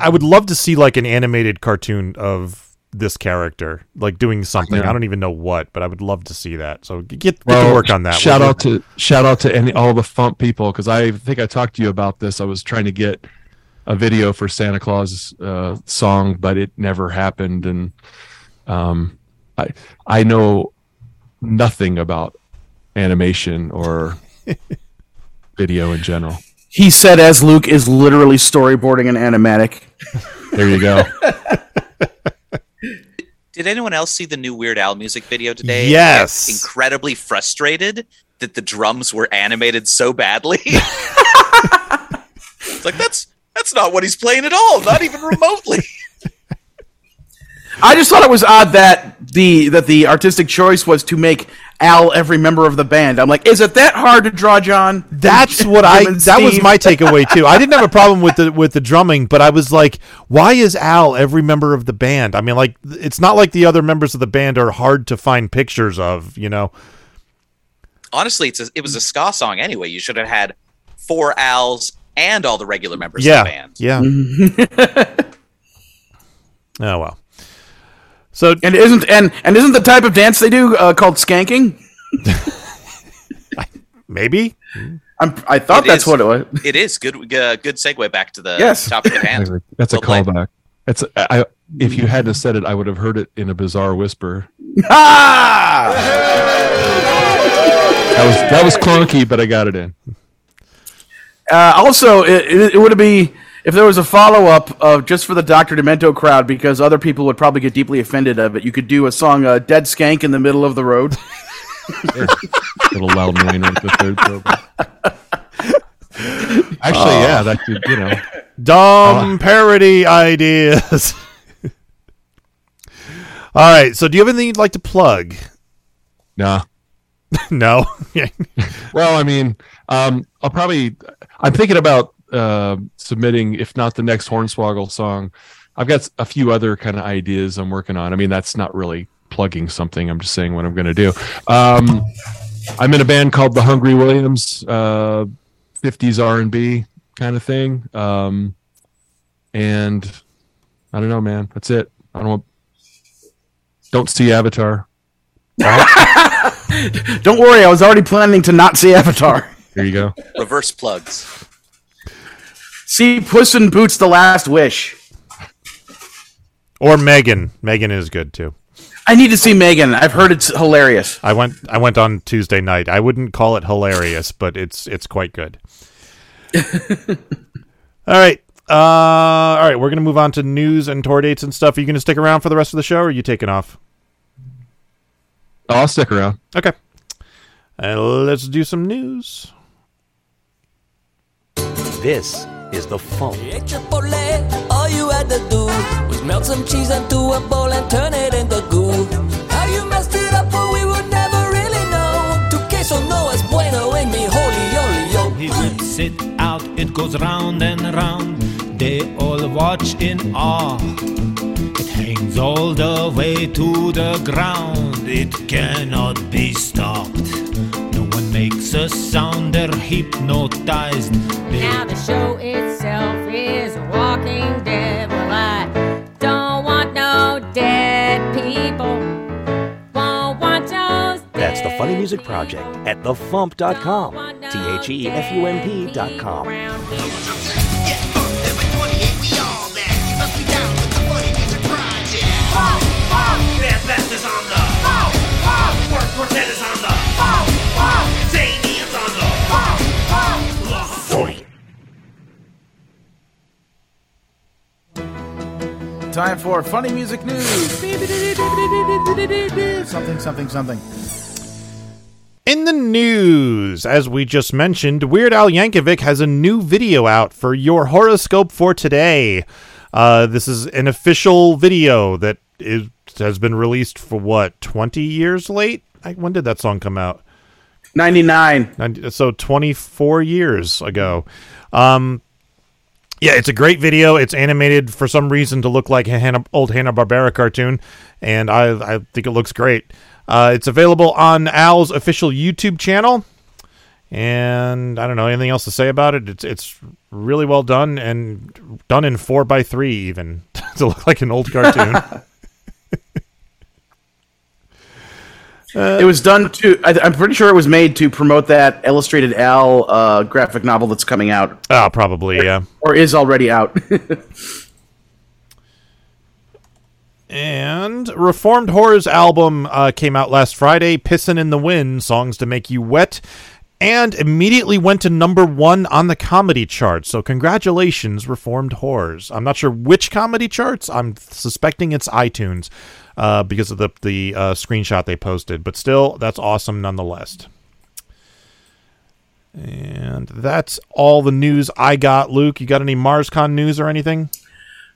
I would love to see like an animated cartoon of this character, like doing something. Yeah. I don't even know what, but I would love to see that. So get get Well, to work on that. Shout will you? out to shout out to any all the Fump people because I think I talked to you about this. I was trying to get a video for Santa Claus uh, song, but it never happened, and um, I I know nothing about animation or video in general. He said, as Luke is literally storyboarding an animatic. There you go. Did anyone else see the new Weird Al music video today? Yes. Incredibly frustrated that the drums were animated so badly. it's like that's that's not what he's playing at all, not even remotely. I just thought it was odd that the that the artistic choice was to make Al every member of the band. I'm like, is it that hard to draw, John? That's what I. Him and That was my takeaway too. I didn't have a problem with the with the drumming, but I was like, why is Al every member of the band? I mean, like, it's not like the other members of the band are hard to find pictures of. You know? Honestly, it's a, it was a ska song anyway. You should have had four Al's and all the regular members Yeah. of the band. Yeah. oh well. So And isn't and and isn't the type of dance they do uh, called skanking? maybe. I'm, I thought It that's is. what it was. It is good. Uh, good segue back to the Yes. topic at hand. That's a Well callback. That's a, I. If you hadn't said it, I would have heard it in a bizarre whisper. ah! That was that was clunky, but I got it in. Uh, also, it, it, it would be if there was a follow up of just for the Doctor Demento crowd, because other people would probably get deeply offended of it. You could do a song, uh, "Dead Skank" in the middle of the road. Little loud Wayne with the third program. Actually, yeah, that could you know. Dumb parody ideas. All right. So, do you have anything you'd like to plug? Nah. no. Well, I mean, um, I'll probably. I'm thinking about uh, submitting, if not the next Hornswaggle song. I've got a few other kind of ideas I'm working on. I mean, that's not really plugging something. I'm just saying what I'm going to do. Um, I'm in a band called the Hungry Williams, uh, 50s R&B kind of thing. Um, and I don't know, man. That's it. I don't. Want, don't see Avatar. Don't worry, I was already planning to not see Avatar. There you go. Reverse plugs. See Puss in Boots: The Last Wish. or Megan. Megan is good too. I need to see Megan. I've heard it's hilarious. I went. I went on Tuesday night. I wouldn't call it hilarious, but it's it's quite good. all right. Uh, all right. We're gonna move on to news and tour dates and stuff. Are you gonna stick around for the rest of the show, or are you taking off? I'll stick around. Okay. Uh, let's do some news. This is the funk. At Chipotle, all you had to do was melt some cheese into a bowl and turn it into goo. How you messed it up, well, we would never really know. Tu queso no es bueno en mi holy olio. He would sit out, it goes round and round. They all watch in awe. It hangs all the way to the ground. It cannot be stopped. No one makes a sound, they're hypnotized. They Now the show itself is Walking Dead. Well, I don't want no dead people. Won't want those That's the Funny Music Project people. at thefump.com. Don't want no T H E F U M P dot dead com. people around here. Time for funny music news. something, something, something. In the news, as we just mentioned, Weird Al Yankovic has a new video out for your horoscope for today. Uh, this is an official video that is, has been released for what, 20 years late? I, when did that song come out? 99. 90 so 24 years ago. Um, yeah, it's a great video. It's animated for some reason to look like a Hanna, old Hanna Barbera cartoon, and I I think it looks great. Uh, it's available on Al's official YouTube channel, and I don't know anything else to say about it. It's it's really well done and done in four by three even to look like an old cartoon. it was done to, I, I'm pretty sure it was made to promote that Illustrated Al uh, graphic novel that's coming out, oh, probably yeah. or is already out. And Reformed Whores album uh, came out last Friday, Pissin' in the Wind, Songs to Make You Wet, and immediately went to number one on the comedy chart. So, congratulations, Reformed Whores. I'm not sure which comedy charts. I'm suspecting it's iTunes uh, because of the, the uh, screenshot they posted. But still, that's awesome nonetheless. And that's all the news I got. Luke, you got any MarsCon news or anything?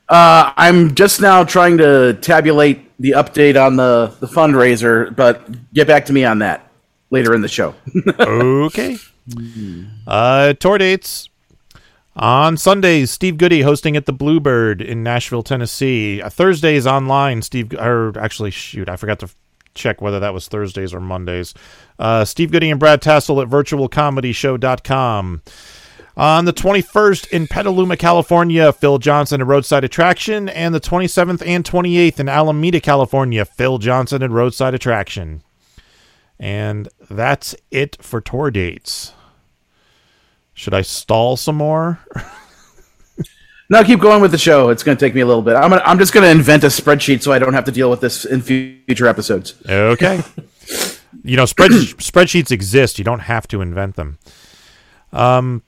Uh, I'm just now trying to tabulate the update on the, the fundraiser, but get back to me on that later in the show. okay. Uh, tour dates. On Sundays, Steve Goodie hosting at the Bluebird in Nashville, Tennessee. Uh, Thursdays online, Steve, or actually, shoot, I forgot to check whether that was Thursdays or Mondays. Uh, Steve Goodie and Brad Tassell at virtualcomedyshow.com. On the 21st in Petaluma, California, Phil Johnson at Roadside Attraction. And the 27th and 28th in Alameda, California, Phil Johnson at Roadside Attraction. And that's it for tour dates. Should I stall some more? no, keep going with the show. It's going to take me a little bit. I'm, gonna, I'm just going to invent a spreadsheet so I don't have to deal with this in future episodes. Okay. you know, spread, spreadsheets exist. You don't have to invent them. Um,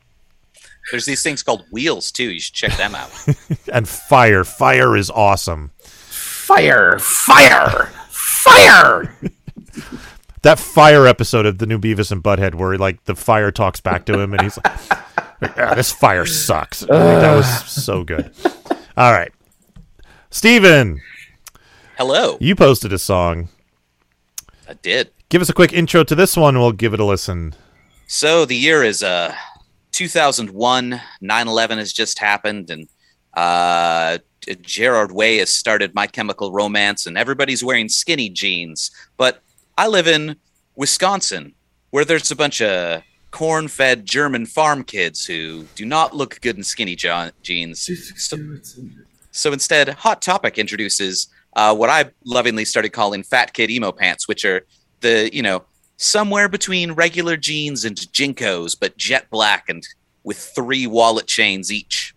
There's these things called wheels too. You should check them out. and fire. Fire is awesome. Fire! Fire! Fire! That fire episode of the new Beavis and Butthead, where like the fire talks back to him, and he's like, "Ah, "This fire sucks." that was so good. All right, Steven, Hello. you posted a song. I did. Give us a quick intro to this one. We'll give it a listen. So the year is uh 2001. 9/11 has just happened, and uh, Gerard Way has started My Chemical Romance, and everybody's wearing skinny jeans. But I live in Wisconsin, where there's a bunch of corn-fed German farm kids who do not look good in skinny jo- jeans. So, so instead, Hot Topic introduces uh, what I lovingly started calling fat kid emo pants, which are the you know somewhere between regular jeans and JNCOs, but jet black and with three wallet chains each.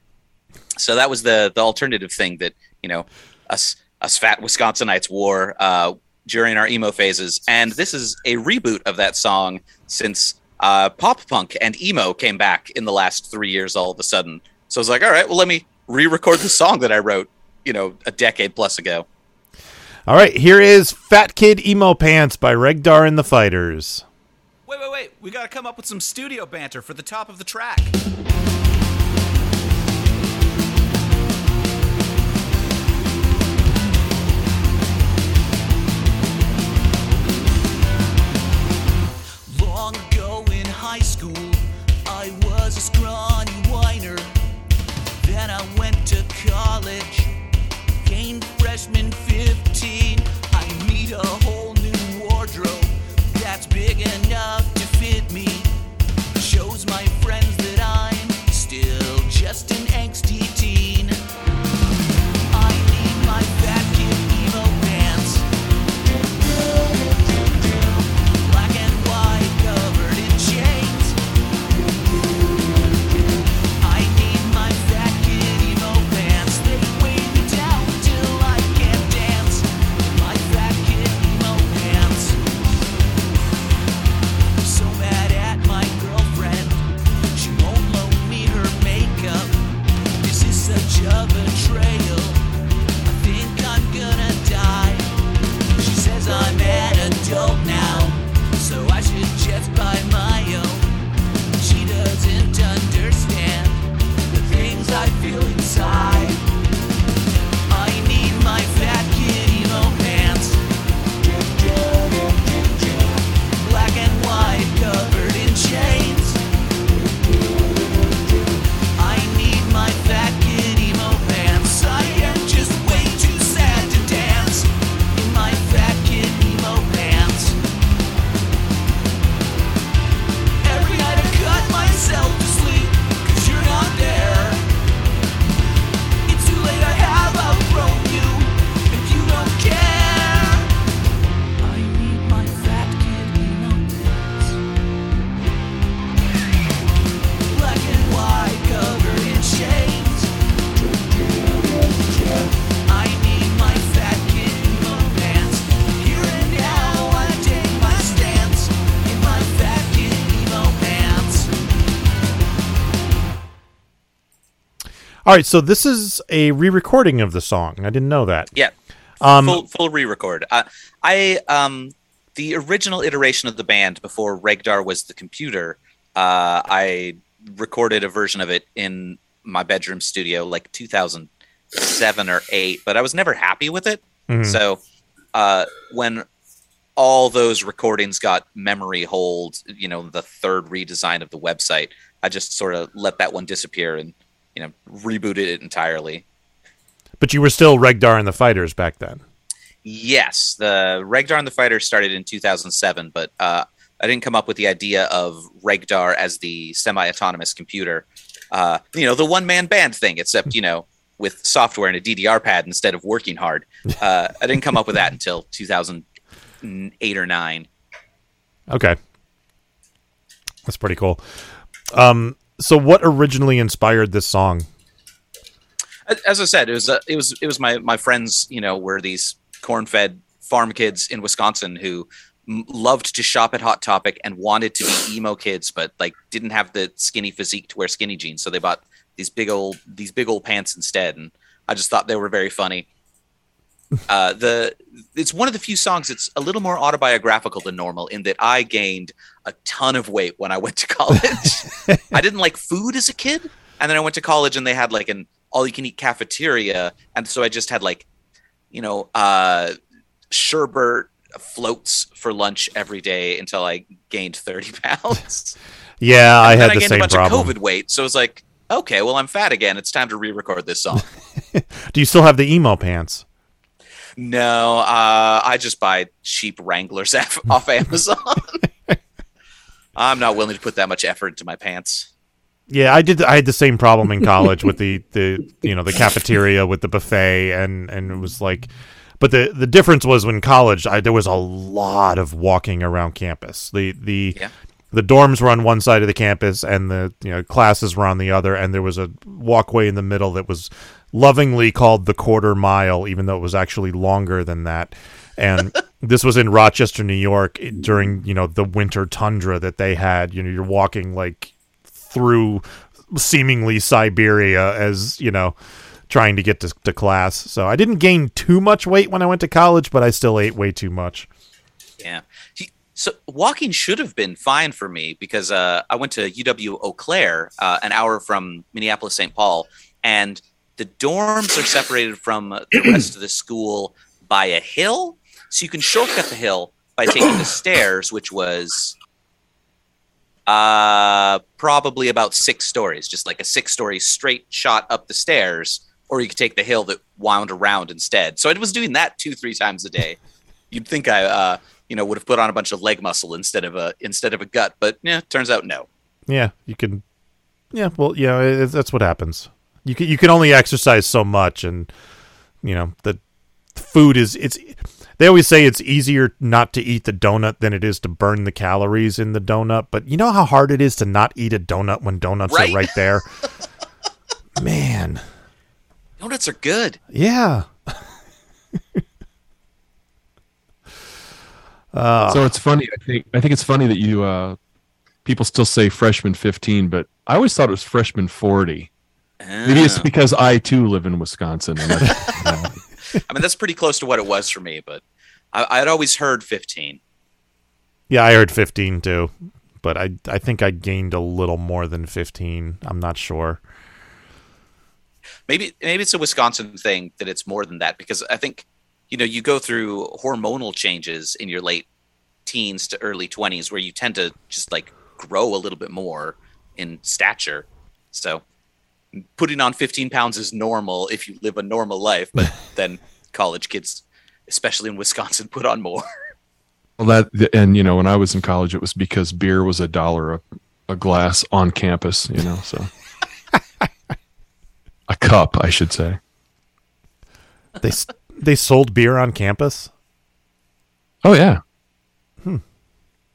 So that was the the alternative thing that you know us us fat Wisconsinites wore uh, during our emo phases, and this is a reboot of that song since uh, pop punk and emo came back in the last three years all of a sudden. So I was like, all right, well let me re-record the song that I wrote, you know, a decade plus ago. All right, here is Fat Kid Emo Pants by Regdar and the Fighters. Wait, wait, wait. We gotta come up with some studio banter for the top of the track. All right, so this is a re-recording of the song. I didn't know that. Yeah. Um, full full re-record. Uh, I um the original iteration of the band before Regdar was the computer. Uh, I recorded a version of it in my bedroom studio like 2007 or eight, but I was never happy with it. Mhm. So uh, when all those recordings got memory hold, you know, the third redesign of the website, I just sort of let that one disappear and you know rebooted it entirely. But you were still Regdar and the Fighters back then. Yes, the Regdar and the Fighters started in 2007, but uh, I didn't come up with the idea of Regdar as the semi-autonomous computer. Uh, you know, the one-man band thing, except you know, with software and a DDR pad instead of working hard. Uh, I didn't come up with that until 2008 or nine. Okay. That's pretty cool. Um, so what originally inspired this song? as I said, it was uh, it was it was my my friends. You know, were these corn-fed farm kids in Wisconsin who loved to shop at Hot Topic and wanted to be emo kids, but like didn't have the skinny physique to wear skinny jeans, so they bought these big old these big old pants instead. And I just thought they were very funny. Uh, the it's one of the few songs that's a little more autobiographical than normal in that I gained a ton of weight when I went to college. I didn't like food as a kid, and then I went to college and they had like an all you can eat cafeteria, and so I just had like, you know, uh, sherbet floats for lunch every day until I gained thirty pounds. Yeah, I And had then the gained same a bunch problem. of COVID weight, so it's like, okay, well I'm fat again. It's time to re-record this song. Do you still have the emo pants? No, uh, I just buy cheap Wranglers off off Amazon. I'm not willing to put that much effort into my pants. Yeah, I did. I had the same problem in college with the the you know the cafeteria with the buffet and and it was like, but the the difference was when college I, there was a lot of walking around campus. The the Yeah. the dorms were on one side of the campus and the you know classes were on the other, and there was a walkway in the middle that was lovingly called the quarter mile, even though it was actually longer than that. And this was in Rochester, New York, during you know the winter tundra that they had. You know, you're walking like through seemingly Siberia as you know trying to get to, to class. So I didn't gain too much weight when I went to college, but I still ate way too much. Yeah. So walking should have been fine for me because uh, I went to UW Eau Claire, uh, an hour from Minneapolis St. Paul, and the dorms are separated from the rest of the school by a hill. So you can shortcut the hill by taking the stairs, which was uh, probably about six stories, just like a six-story straight shot up the stairs, or you could take the hill that wound around instead. So I was doing that two, three times a day. You'd think I, uh, you know, would have put on a bunch of leg muscle instead of a instead of a gut, but yeah, turns out no. Yeah, you can. Yeah, well, yeah, it, that's what happens. You can you can only exercise so much, and you know the food is it's. They always say it's easier not to eat the donut than it is to burn the calories in the donut. But you know how hard it is to not eat a donut when donuts Right? are right there. Man, Donuts are good. yeah. uh, so it's funny. I think I think it's funny that you uh, people still say freshman fifteen, but I always thought it was freshman forty. Maybe it's Oh. because I too live in Wisconsin. And that's, you uh, I mean, that's pretty close to what it was for me, but I, I'd always heard 15. yeah, I heard fifteen too, but I I think I gained a little more than fifteen. I'm not sure. maybe maybe it's a Wisconsin thing that it's more than that because I think you know you go through hormonal changes in your late teens to early 20s where you tend to just like grow a little bit more in stature. So putting on 15 pounds is normal if you live a normal life, but then college kids, especially in Wisconsin, put on more. well, that and you know when I was in college, it was because beer was a dollar a, a glass on campus. You know, so a cup, I should say. They they sold beer on campus. Oh yeah, Hmm.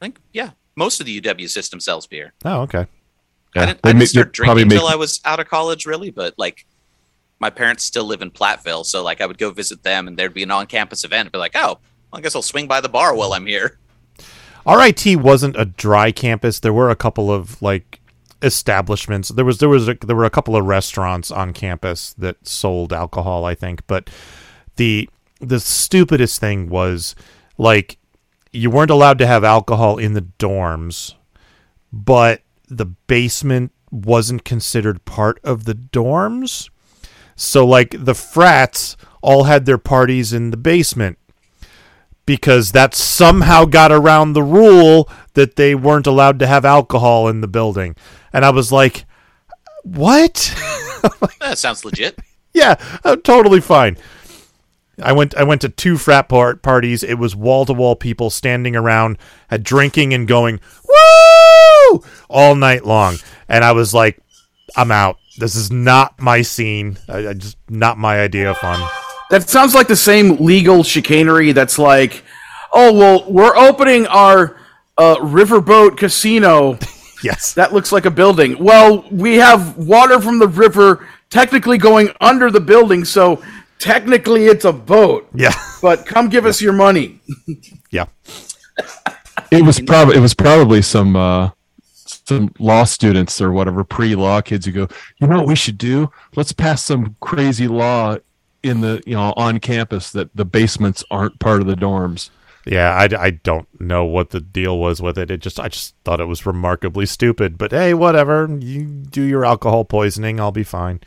I think yeah, most of the UW system sells beer. Oh, okay. Yeah. I didn't, I make- didn't start they probably drinking make- until I was out of college, really. But like, my parents still live in Platteville, so like I would go visit them, and there'd be an on-campus event. I'd be like, oh, well, I guess I'll swing by the bar while I'm here. RIT wasn't a dry campus. There were a couple of like establishments. There was there was a, there were a couple of restaurants on campus that sold alcohol, I think, but the the stupidest thing was like you weren't allowed to have alcohol in the dorms, but the basement wasn't considered part of the dorms. So like the frats all had their parties in the basement because that somehow got around the rule that they weren't allowed to have alcohol in the building. And I was like, "What?" That sounds legit. yeah, I'm totally fine. I went I went to two frat part parties. It was wall to wall people standing around, had drinking and going woo all night long. And I was like, I'm out. This is not my scene. I, I just not my idea of fun. That sounds like the same legal chicanery that's like, oh, well, we're opening our uh, riverboat casino. Yes. That looks like a building. Well, we have water from the river technically going under the building, so technically it's a boat. Yeah. But come give us your money. Yeah. it was probably it was probably some uh some law students or whatever pre-law kids who go you know what we should do let's pass some crazy law in the you know on campus that the basements aren't part of the dorms Yeah, I, I don't know what the deal was with it. It just I just thought it was remarkably stupid. But hey, whatever. You do your alcohol poisoning, I'll be fine.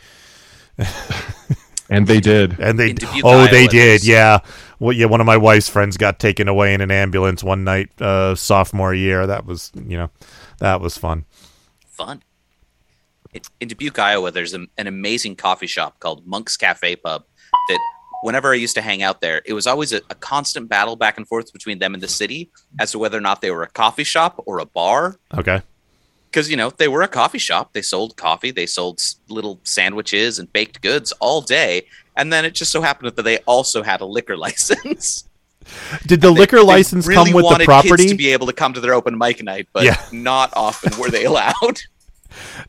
and they did And they In Dubuque, oh they did yeah. Well, yeah. One of my wife's friends got taken away in an ambulance one night, uh, sophomore year. That was you know, that was fun. Fun. In, in Dubuque, Iowa, there's a, an amazing coffee shop called Monk's Cafe Pub that whenever I used to hang out there, it was always a, a constant battle back and forth between them and the city as to whether or not they were a coffee shop or a bar. Okay. because you know they were a coffee shop they sold coffee they sold little sandwiches and baked goods all day and then it just so happened that they also had a liquor license Did the liquor they license really come with the property? kids to be able to come to their open mic night but Yeah. not often were they allowed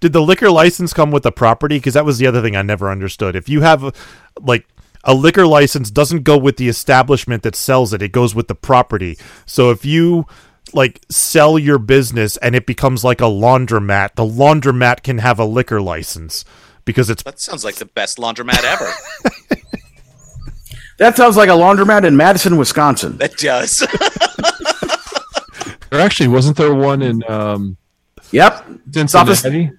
Did the liquor license come with the property? Because that was the other thing I never understood. If you have a, like a liquor license doesn't go with the establishment that sells it; it goes with the property. So if you like sell your business and it becomes like a laundromat, the laundromat can have a liquor license. because it's That sounds like the best laundromat ever. That sounds like a laundromat in Madison, Wisconsin. that does. There actually wasn't there one in um, Yep. Cincinnati.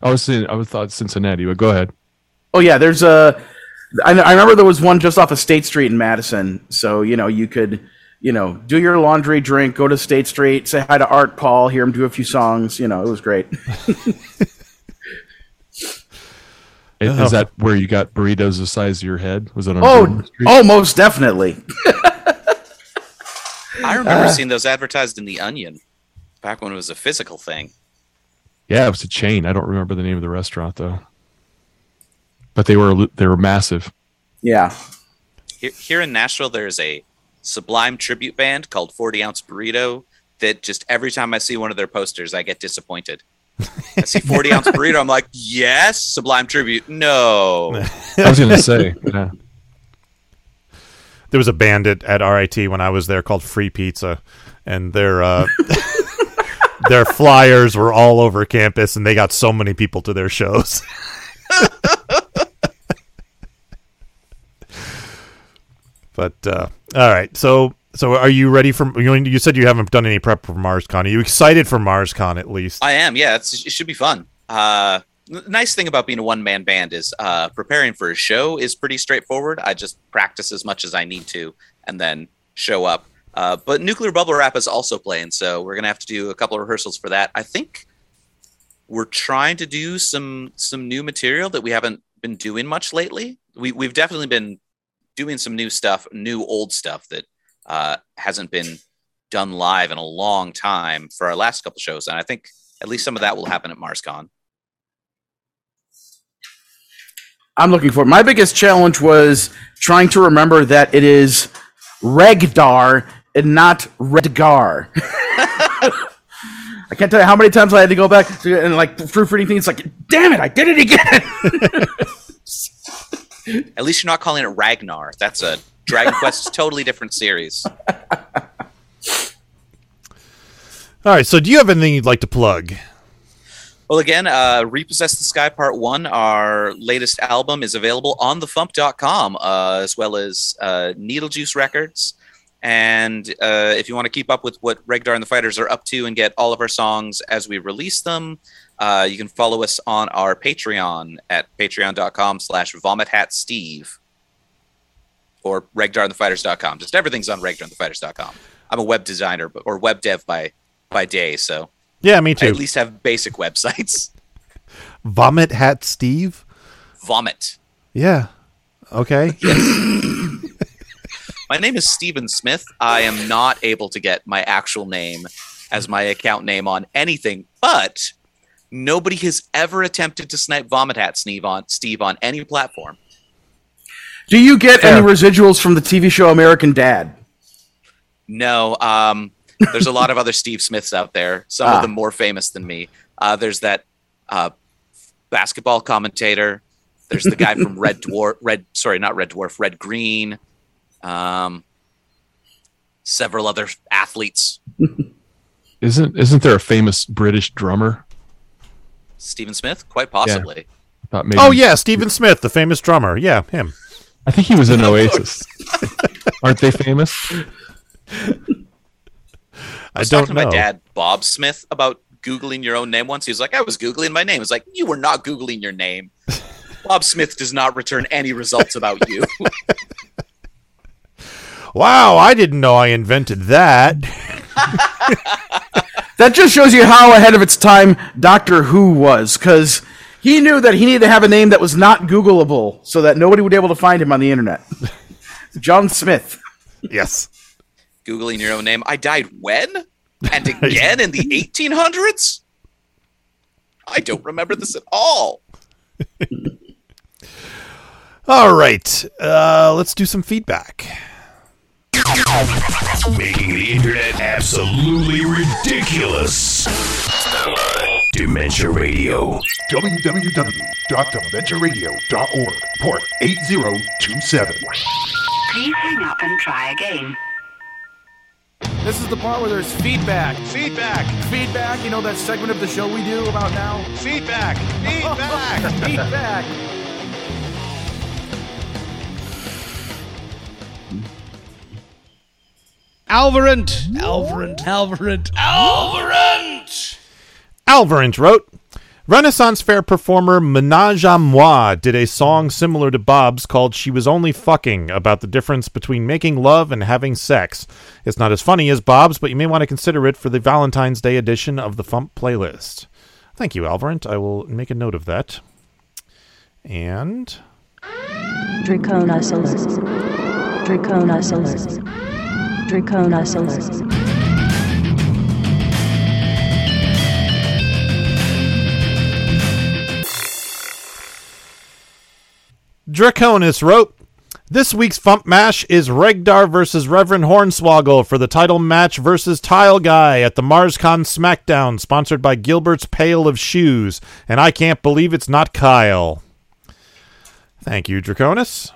I was in, I was thought Cincinnati, but go ahead. Oh yeah, there's a. I, I remember there was one just off of State Street in Madison. So you know you could, you know, do your laundry, drink, go to State Street, say hi to Art Paul, hear him do a few songs. You know, it was great. Is, is that where you got burritos the size of your head? Was it on oh, Bourbon oh, most definitely. I remember Uh. seeing those advertised in the Onion back when it was a physical thing. Yeah, it was a chain. I don't remember the name of the restaurant though. But they were they were massive. Yeah. Here, here in Nashville, there's a Sublime tribute band called 40 Ounce Burrito that just every time I see one of their posters, I get disappointed. I see 40 Ounce Burrito, I'm like, yes, Sublime tribute. No. I was gonna say, yeah. there was a band at, at RIT when I was there called Free Pizza, and their uh, their flyers were all over campus, and they got so many people to their shows. but uh, all right, so so are you ready for? You, you said you haven't done any prep for MarsCon. Are you excited for MarsCon at least? I am, yeah. It should be fun. Uh, nice thing about being a one man band is uh, preparing for a show is pretty straightforward. I just practice as much as I need to and then show up. Uh, but Nuclear Bubble Wrap is also playing, so we're gonna have to do a couple of rehearsals for that. I think we're trying to do some some new material that we haven't been doing much lately. We we've definitely been doing some new stuff, new old stuff that uh, hasn't been done live in a long time for our last couple shows, and I think at least some of that will happen at MarsCon. I'm looking for. My biggest challenge was trying to remember that it is Regdar and not Redgar. I can't tell you how many times I had to go back and like proofreading things. Like, damn it, I did it again. At least you're not calling it Ragnar. That's a Dragon Quest totally different series. All right, so do you have anything you'd like to plug? Well, again, uh, Repossess the Sky Part 1, our latest album, is available on thefump.com, uh, as well as uh, Needlejuice Records. And uh, if you want to keep up with what Regdar and the Fighters are up to and get all of our songs as we release them, uh, you can follow us on our Patreon at patreon.com slash vomithatsteve or regdarandthefighters.com. Just everything's on regdarandthefighters.com. I'm a web designer but, or web dev by, by day, so Yeah, me too. I at least have basic websites. Vomit Hat Steve. Vomit. Yeah. Okay. Yes. My name is Stephen Smith. I am not able to get my actual name as my account name on anything, but nobody has ever attempted to snipe Vomit Hat Steve on Steve on any platform. Do you get any residuals from the TV show American Dad? No, um, there's a lot of other Steve Smiths out there. Some Ah. of them more famous than me. Uh, there's that uh, basketball commentator. There's the guy from Red Dwarf. Red, sorry, not Red Dwarf. Red Green. Um, several other athletes. Isn't isn't there a famous British drummer? Stephen Smith, quite possibly. I maybe Oh yeah, Stephen Smith, the famous drummer. Yeah, him. I think he was in Oasis. Aren't they famous? I, was don't talking know. to my dad, Bob Smith, about googling your own name once. He was like, "I was googling my name." It's like you were not googling your name. Bob Smith does not return any results about you. Wow, I didn't know I invented that. That just shows you how ahead of its time Doctor Who was, because he knew that he needed to have a name that was not Googleable, so that nobody would be able to find him on the internet. John Smith. yes. googling your own name. I died when and again in the 1800s. I don't remember this at all. All right. Uh, let's do some feedback. Making the internet absolutely ridiculous. Dementia Radio. www.dementiaradio.org, port 8027. Please hang up and try again. This is the part where there's feedback. Feedback. Feedback. You know that segment of the show we do about now? Feedback. Feedback. feedback. Alvarant. Alvarant. Alvarant. Alvarant! Alvarant wrote Renaissance Fair performer Menage a Moi did a song similar to Bob's called She Was Only Fucking about the difference between making love and having sex. It's not as funny as Bob's, but you may want to consider it for the Valentine's Day edition of the Fump playlist. Thank you, Alvarant. I will make a note of that. And. Draconosaurus. Draconosaurus. Draconosaurus. Draconis wrote, This week's Fump Mash is Regdar versus Reverend Hornswaggle for the title match versus Tile Guy at the MarsCon SmackDown, sponsored by Gilbert's Pail of Shoes. And I can't believe it's not Kyle. Thank you, Draconis.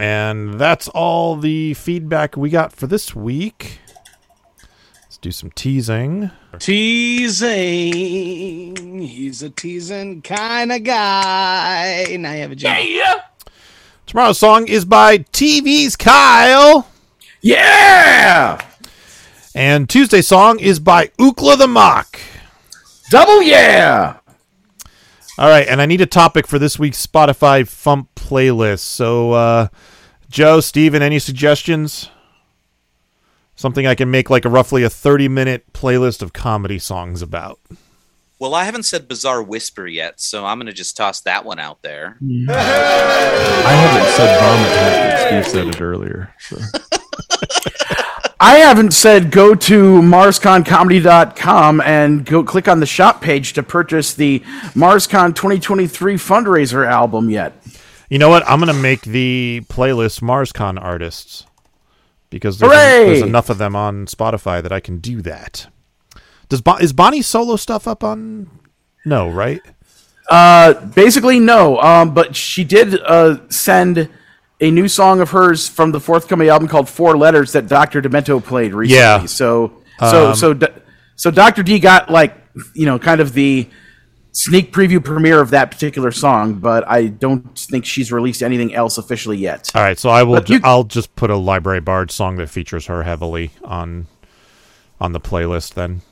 And that's all the feedback we got for this week. Let's do some teasing. Teasing. He's a teasing kind of guy. Now you have a job. Yeah. Tomorrow's song is by TV's Kyle. Yeah! And Tuesday's song is by Ookla the Mock. Double yeah! All right, and I need a topic for this week's Spotify Fump playlist. So, uh, Joe, Stephen, any suggestions? Something I can make like a roughly a 30 minute playlist of comedy songs about. Well, I haven't said Bizarre Whisper yet, so I'm going to just toss that one out there. I haven't said vomit yet, but Steve said it earlier. So. I haven't said go to marsconcomedy.com and go click on the shop page to purchase the MarsCon 2023 fundraiser album yet. You know what? I'm going to make the playlist MarsCon artists because there's, there's enough of them on Spotify that I can do that. Does bon- is Bonnie's solo stuff up on? No, right? Uh, basically, no. Um, but she did uh, send a new song of hers from the forthcoming album called Four Letters that Dr. Demento played recently. Yeah. So, so, Um, so, so Dr. D got like, you know, kind of the sneak preview premiere of that particular song, but I don't think she's released anything else officially yet. All right, so I will. Ju- I'll just put a Library Bard song that features her heavily on on the playlist. Then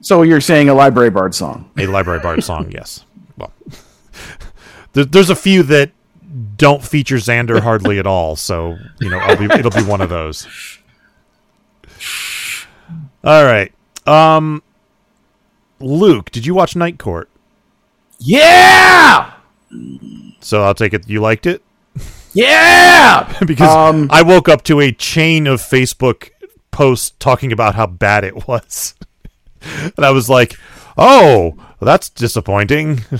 So you're saying a Library Bard song? a Library Bard song, yes. Well, there's a few that don't feature Xander hardly at all, so you know I'll be, it'll be one of those. All right, um, Luke, did you watch Night Court? Yeah. So I'll take it you liked it. Yeah. because Um, I woke up to a chain of Facebook posts talking about how bad it was. and I was like, "Oh, well, that's disappointing."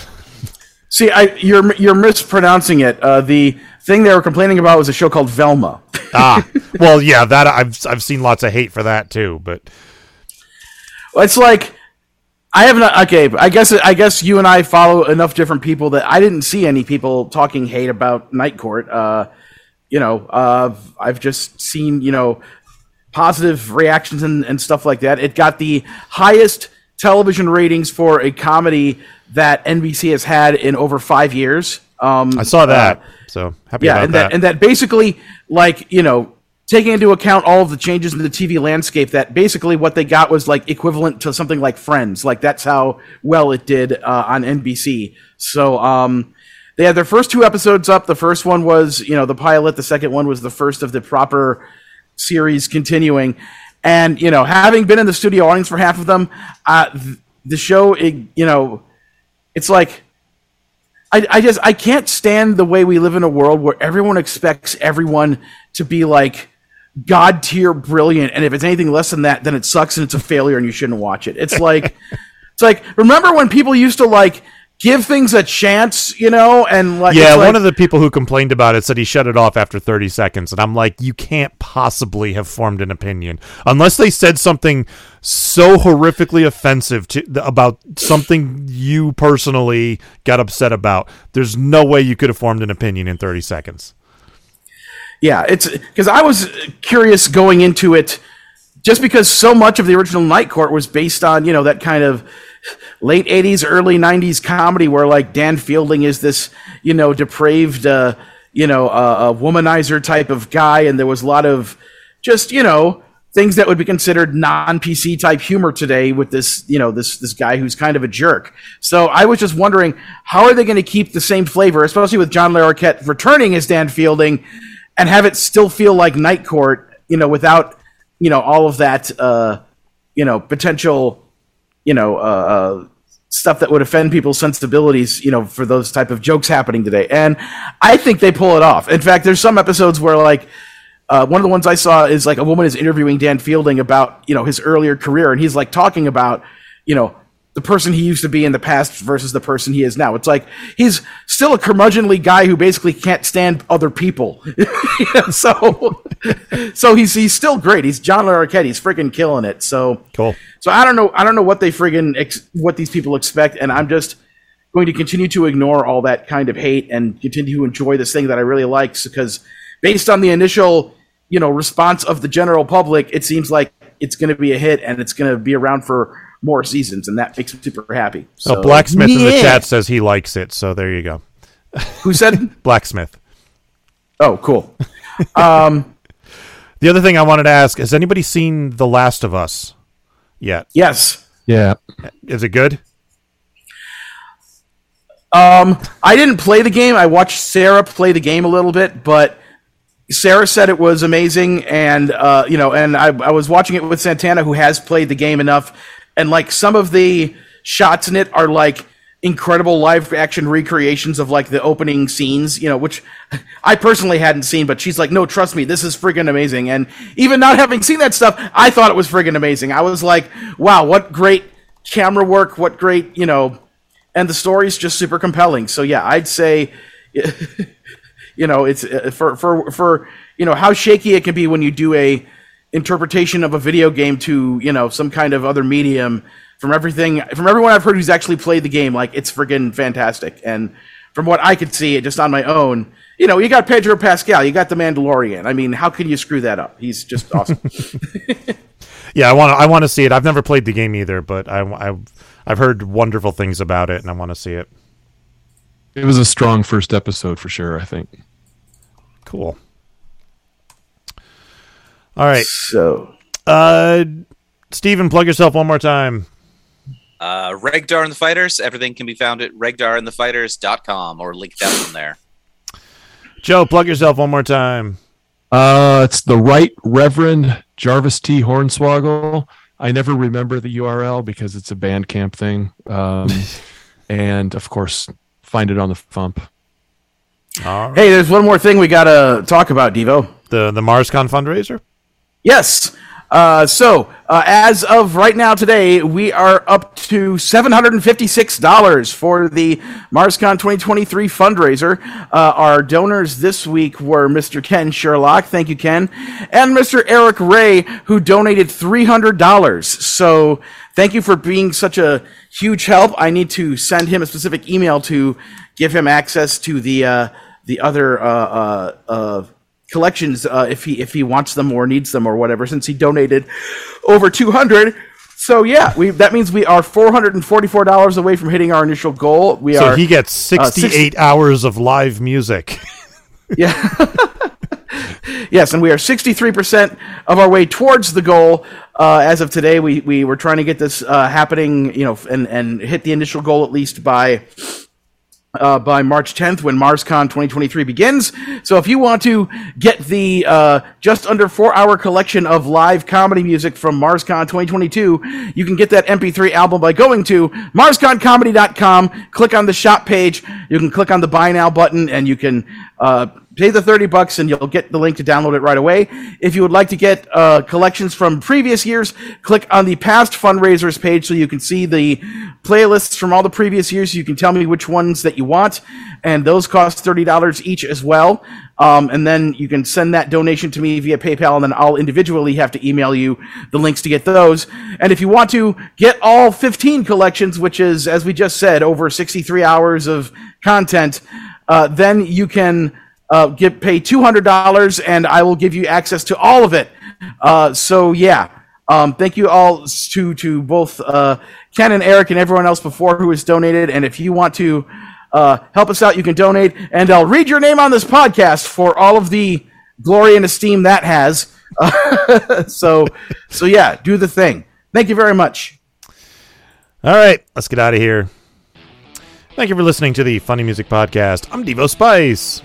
See, I you're you're mispronouncing it. Uh, the thing they were complaining about was a show called Velma. ah, well, yeah, that I've I've seen lots of hate for that too, but It's like I have not. Okay, I guess I guess you and I follow enough different people that I didn't see any people talking hate about Night Court. Uh, you know, uh, I've just seen you know positive reactions and, and stuff like that. It got the highest television ratings for a comedy that NBC has had in over five years. Um, I saw that. uh, so happy yeah, about and that. and that basically, like you know, taking into account all of the changes in the TV landscape, that basically what they got was like equivalent to something like Friends. Like that's how well it did uh, on NBC. So um, they had their first two episodes up. The first one was you know the pilot. The second one was the first of the proper series continuing. And you know, having been in the studio audience for half of them, uh, th- the show, it, you know, it's like I, I just I can't stand the way we live in a world where everyone expects everyone to be like god tier brilliant, and if it's anything less than that, then it sucks and it's a failure and you shouldn't watch it. It's like it's like remember when people used to like give things a chance, you know, and like yeah, like- one of the people who complained about it said he shut it off after 30 seconds. And I'm like, you can't possibly have formed an opinion unless they said something so horrifically offensive to about something you personally got upset about. There's no way you could have formed an opinion in 30 seconds. Yeah, it's because I was curious going into it just because so much of the original Night Court was based on you know that kind of late 80s early 90s comedy where like dan fielding is this you know depraved uh, you know uh, a womanizer type of guy and there was a lot of just you know things that would be considered non-pc type humor today with this you know this this guy who's kind of a jerk. So i was just wondering how are they going to keep the same flavor especially with john larroquette returning as dan fielding and have it still feel like night court you know without you know all of that uh you know potential you know uh, uh stuff that would offend people's sensibilities you know for those type of jokes happening today. And i think they pull it off. In fact there's some episodes where like uh, one of the ones I saw is like a woman is interviewing Dan Fielding about you know his earlier career, and he's like talking about you know the person he used to be in the past versus the person he is now. It's like he's still a curmudgeonly guy who basically can't stand other people. So so he's he's still great. He's John Larroquette. He's freaking killing it. So cool. So I don't know. I don't know what they friggin' ex- what these people expect, and I'm just going to continue to ignore all that kind of hate and continue to enjoy this thing that I really like because based on the initial you know response of the general public, it seems like it's going to be a hit and it's going to be around for more seasons, and that makes me super happy. So So Blacksmith in the chat says he likes it, so there you go. Who said Blacksmith? Oh, cool. Um, the other thing I wanted to ask: Has anybody seen The Last of Us yet? Yes. Yeah. Is it good? Um, I didn't play the game. I watched Sarah play the game a little bit, but Sarah said it was amazing, and uh, you know, and I, I was watching it with Santana, who has played the game enough, and like some of the shots in it are like incredible live action recreations of like the opening scenes, you know, which I personally hadn't seen, but she's like, no, trust me, this is friggin' amazing. And even not having seen that stuff, I thought it was friggin' amazing. I was like, wow, what great camera work, what great, you know, and the story's just super compelling. So yeah, I'd say, you know, it's uh, for for for you know how shaky it can be when you do a interpretation of a video game to you know some kind of other medium. From everything, from everyone I've heard who's actually played the game, like it's friggin' fantastic. And from what I could see, just on my own, you know, you got Pedro Pascal, you got the Mandalorian. I mean, how can you screw that up? He's just awesome. Yeah, I want to. I want to see it. I've never played the game either, but I, I, I've heard wonderful things about it, and I want to see it. It was a strong first episode for sure. I think. Cool. All right. So, uh, Stephen, plug yourself one more time. Uh, Regdar and the Fighters. Everything can be found at regdarandthefighters.com or linked out from there. Joe, plug yourself one more time. Uh, it's the Right Reverend Jarvis T. Hornswaggle. I never remember the URL because it's a Bandcamp thing. Um, and of course, find it on the Fump. hey, there's one more thing we gotta talk about, Devo. The the MarsCon fundraiser. Yes. Uh, so, uh, as of right now today, we are up to $756 for the MarsCon 2023 fundraiser. Uh, our donors this week were Mr. Ken Sherlock, thank you, Ken, and Mr. Eric Ray, who donated $300. So, thank you for being such a huge help. I need to send him a specific email to give him access to the, uh, the other, uh, uh, collections uh, if he if he wants them or needs them or whatever since he donated over 200 so yeah we that means we are $444 away from hitting our initial goal we so are he gets uh, 68 60 hours of live music. Yeah. yes and we are 63% of our way towards the goal uh, as of today we, we were trying to get this uh, happening you know and, and hit the initial goal at least by uh, by March 10th when MarsCon 2023 begins. So if you want to get the uh, just under four hour collection of live comedy music from MarsCon 2022, you can get that MP3 album by going to MarsConComedy.com, click on the shop page, you can click on the buy now button, and you can uh, pay the 30 bucks and you'll get the link to download it right away. If you would like to get uh, collections from previous years, click on the past fundraisers page so you can see the playlists from all the previous years. You can tell me which ones that you want, and those cost $30 each as well. Um, and then you can send that donation to me via PayPal, and then I'll individually have to email you the links to get those. And if you want to get all 15 collections, which is, as we just said, over 63 hours of content, uh, then you can uh, get pay two hundred dollars, and I will give you access to all of it. Uh, so yeah, Um, thank you all to to both uh, Ken and Eric and everyone else before who has donated. And if you want to uh, help us out, you can donate, and I'll read your name on this podcast for all of the glory and esteem that has. so, so yeah, do the thing. Thank you very much. All right, let's get out of here. Thank you for listening to the Funny Music Podcast. I'm Devo Spice.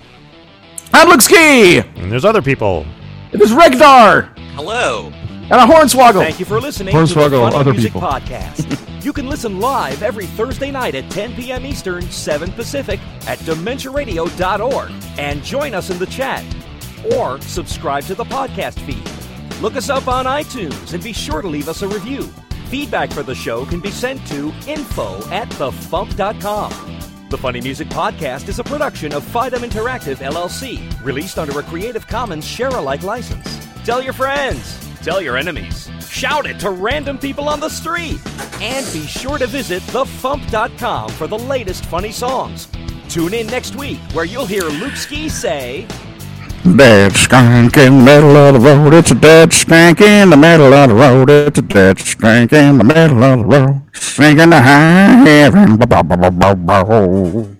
I'm Luke Ski. And there's other people. It is Regdar Hello. and a Hornswaggle. Thank you for listening to the Hornswaggle, Funny other Music people. Podcast. you can listen live every Thursday night at 10 p.m. Eastern, 7 Pacific at DementiaRadio.org and join us in the chat. Or subscribe to the podcast feed. Look us up on iTunes and be sure to leave us a review. Feedback for the show can be sent to info at thefump.com. The Funny Music Podcast is a production of Fidem Interactive LLC, released under a Creative Commons share-alike license. Tell your friends, tell your enemies, shout it to random people on the street, and be sure to visit thefump.com for the latest funny songs. Tune in next week where you'll hear Luke Ski say, Dead skank in the middle of the road. It's a dead skank in the middle of the road. It's a dead skank in the middle of the road. Singing the high heaven. Bow.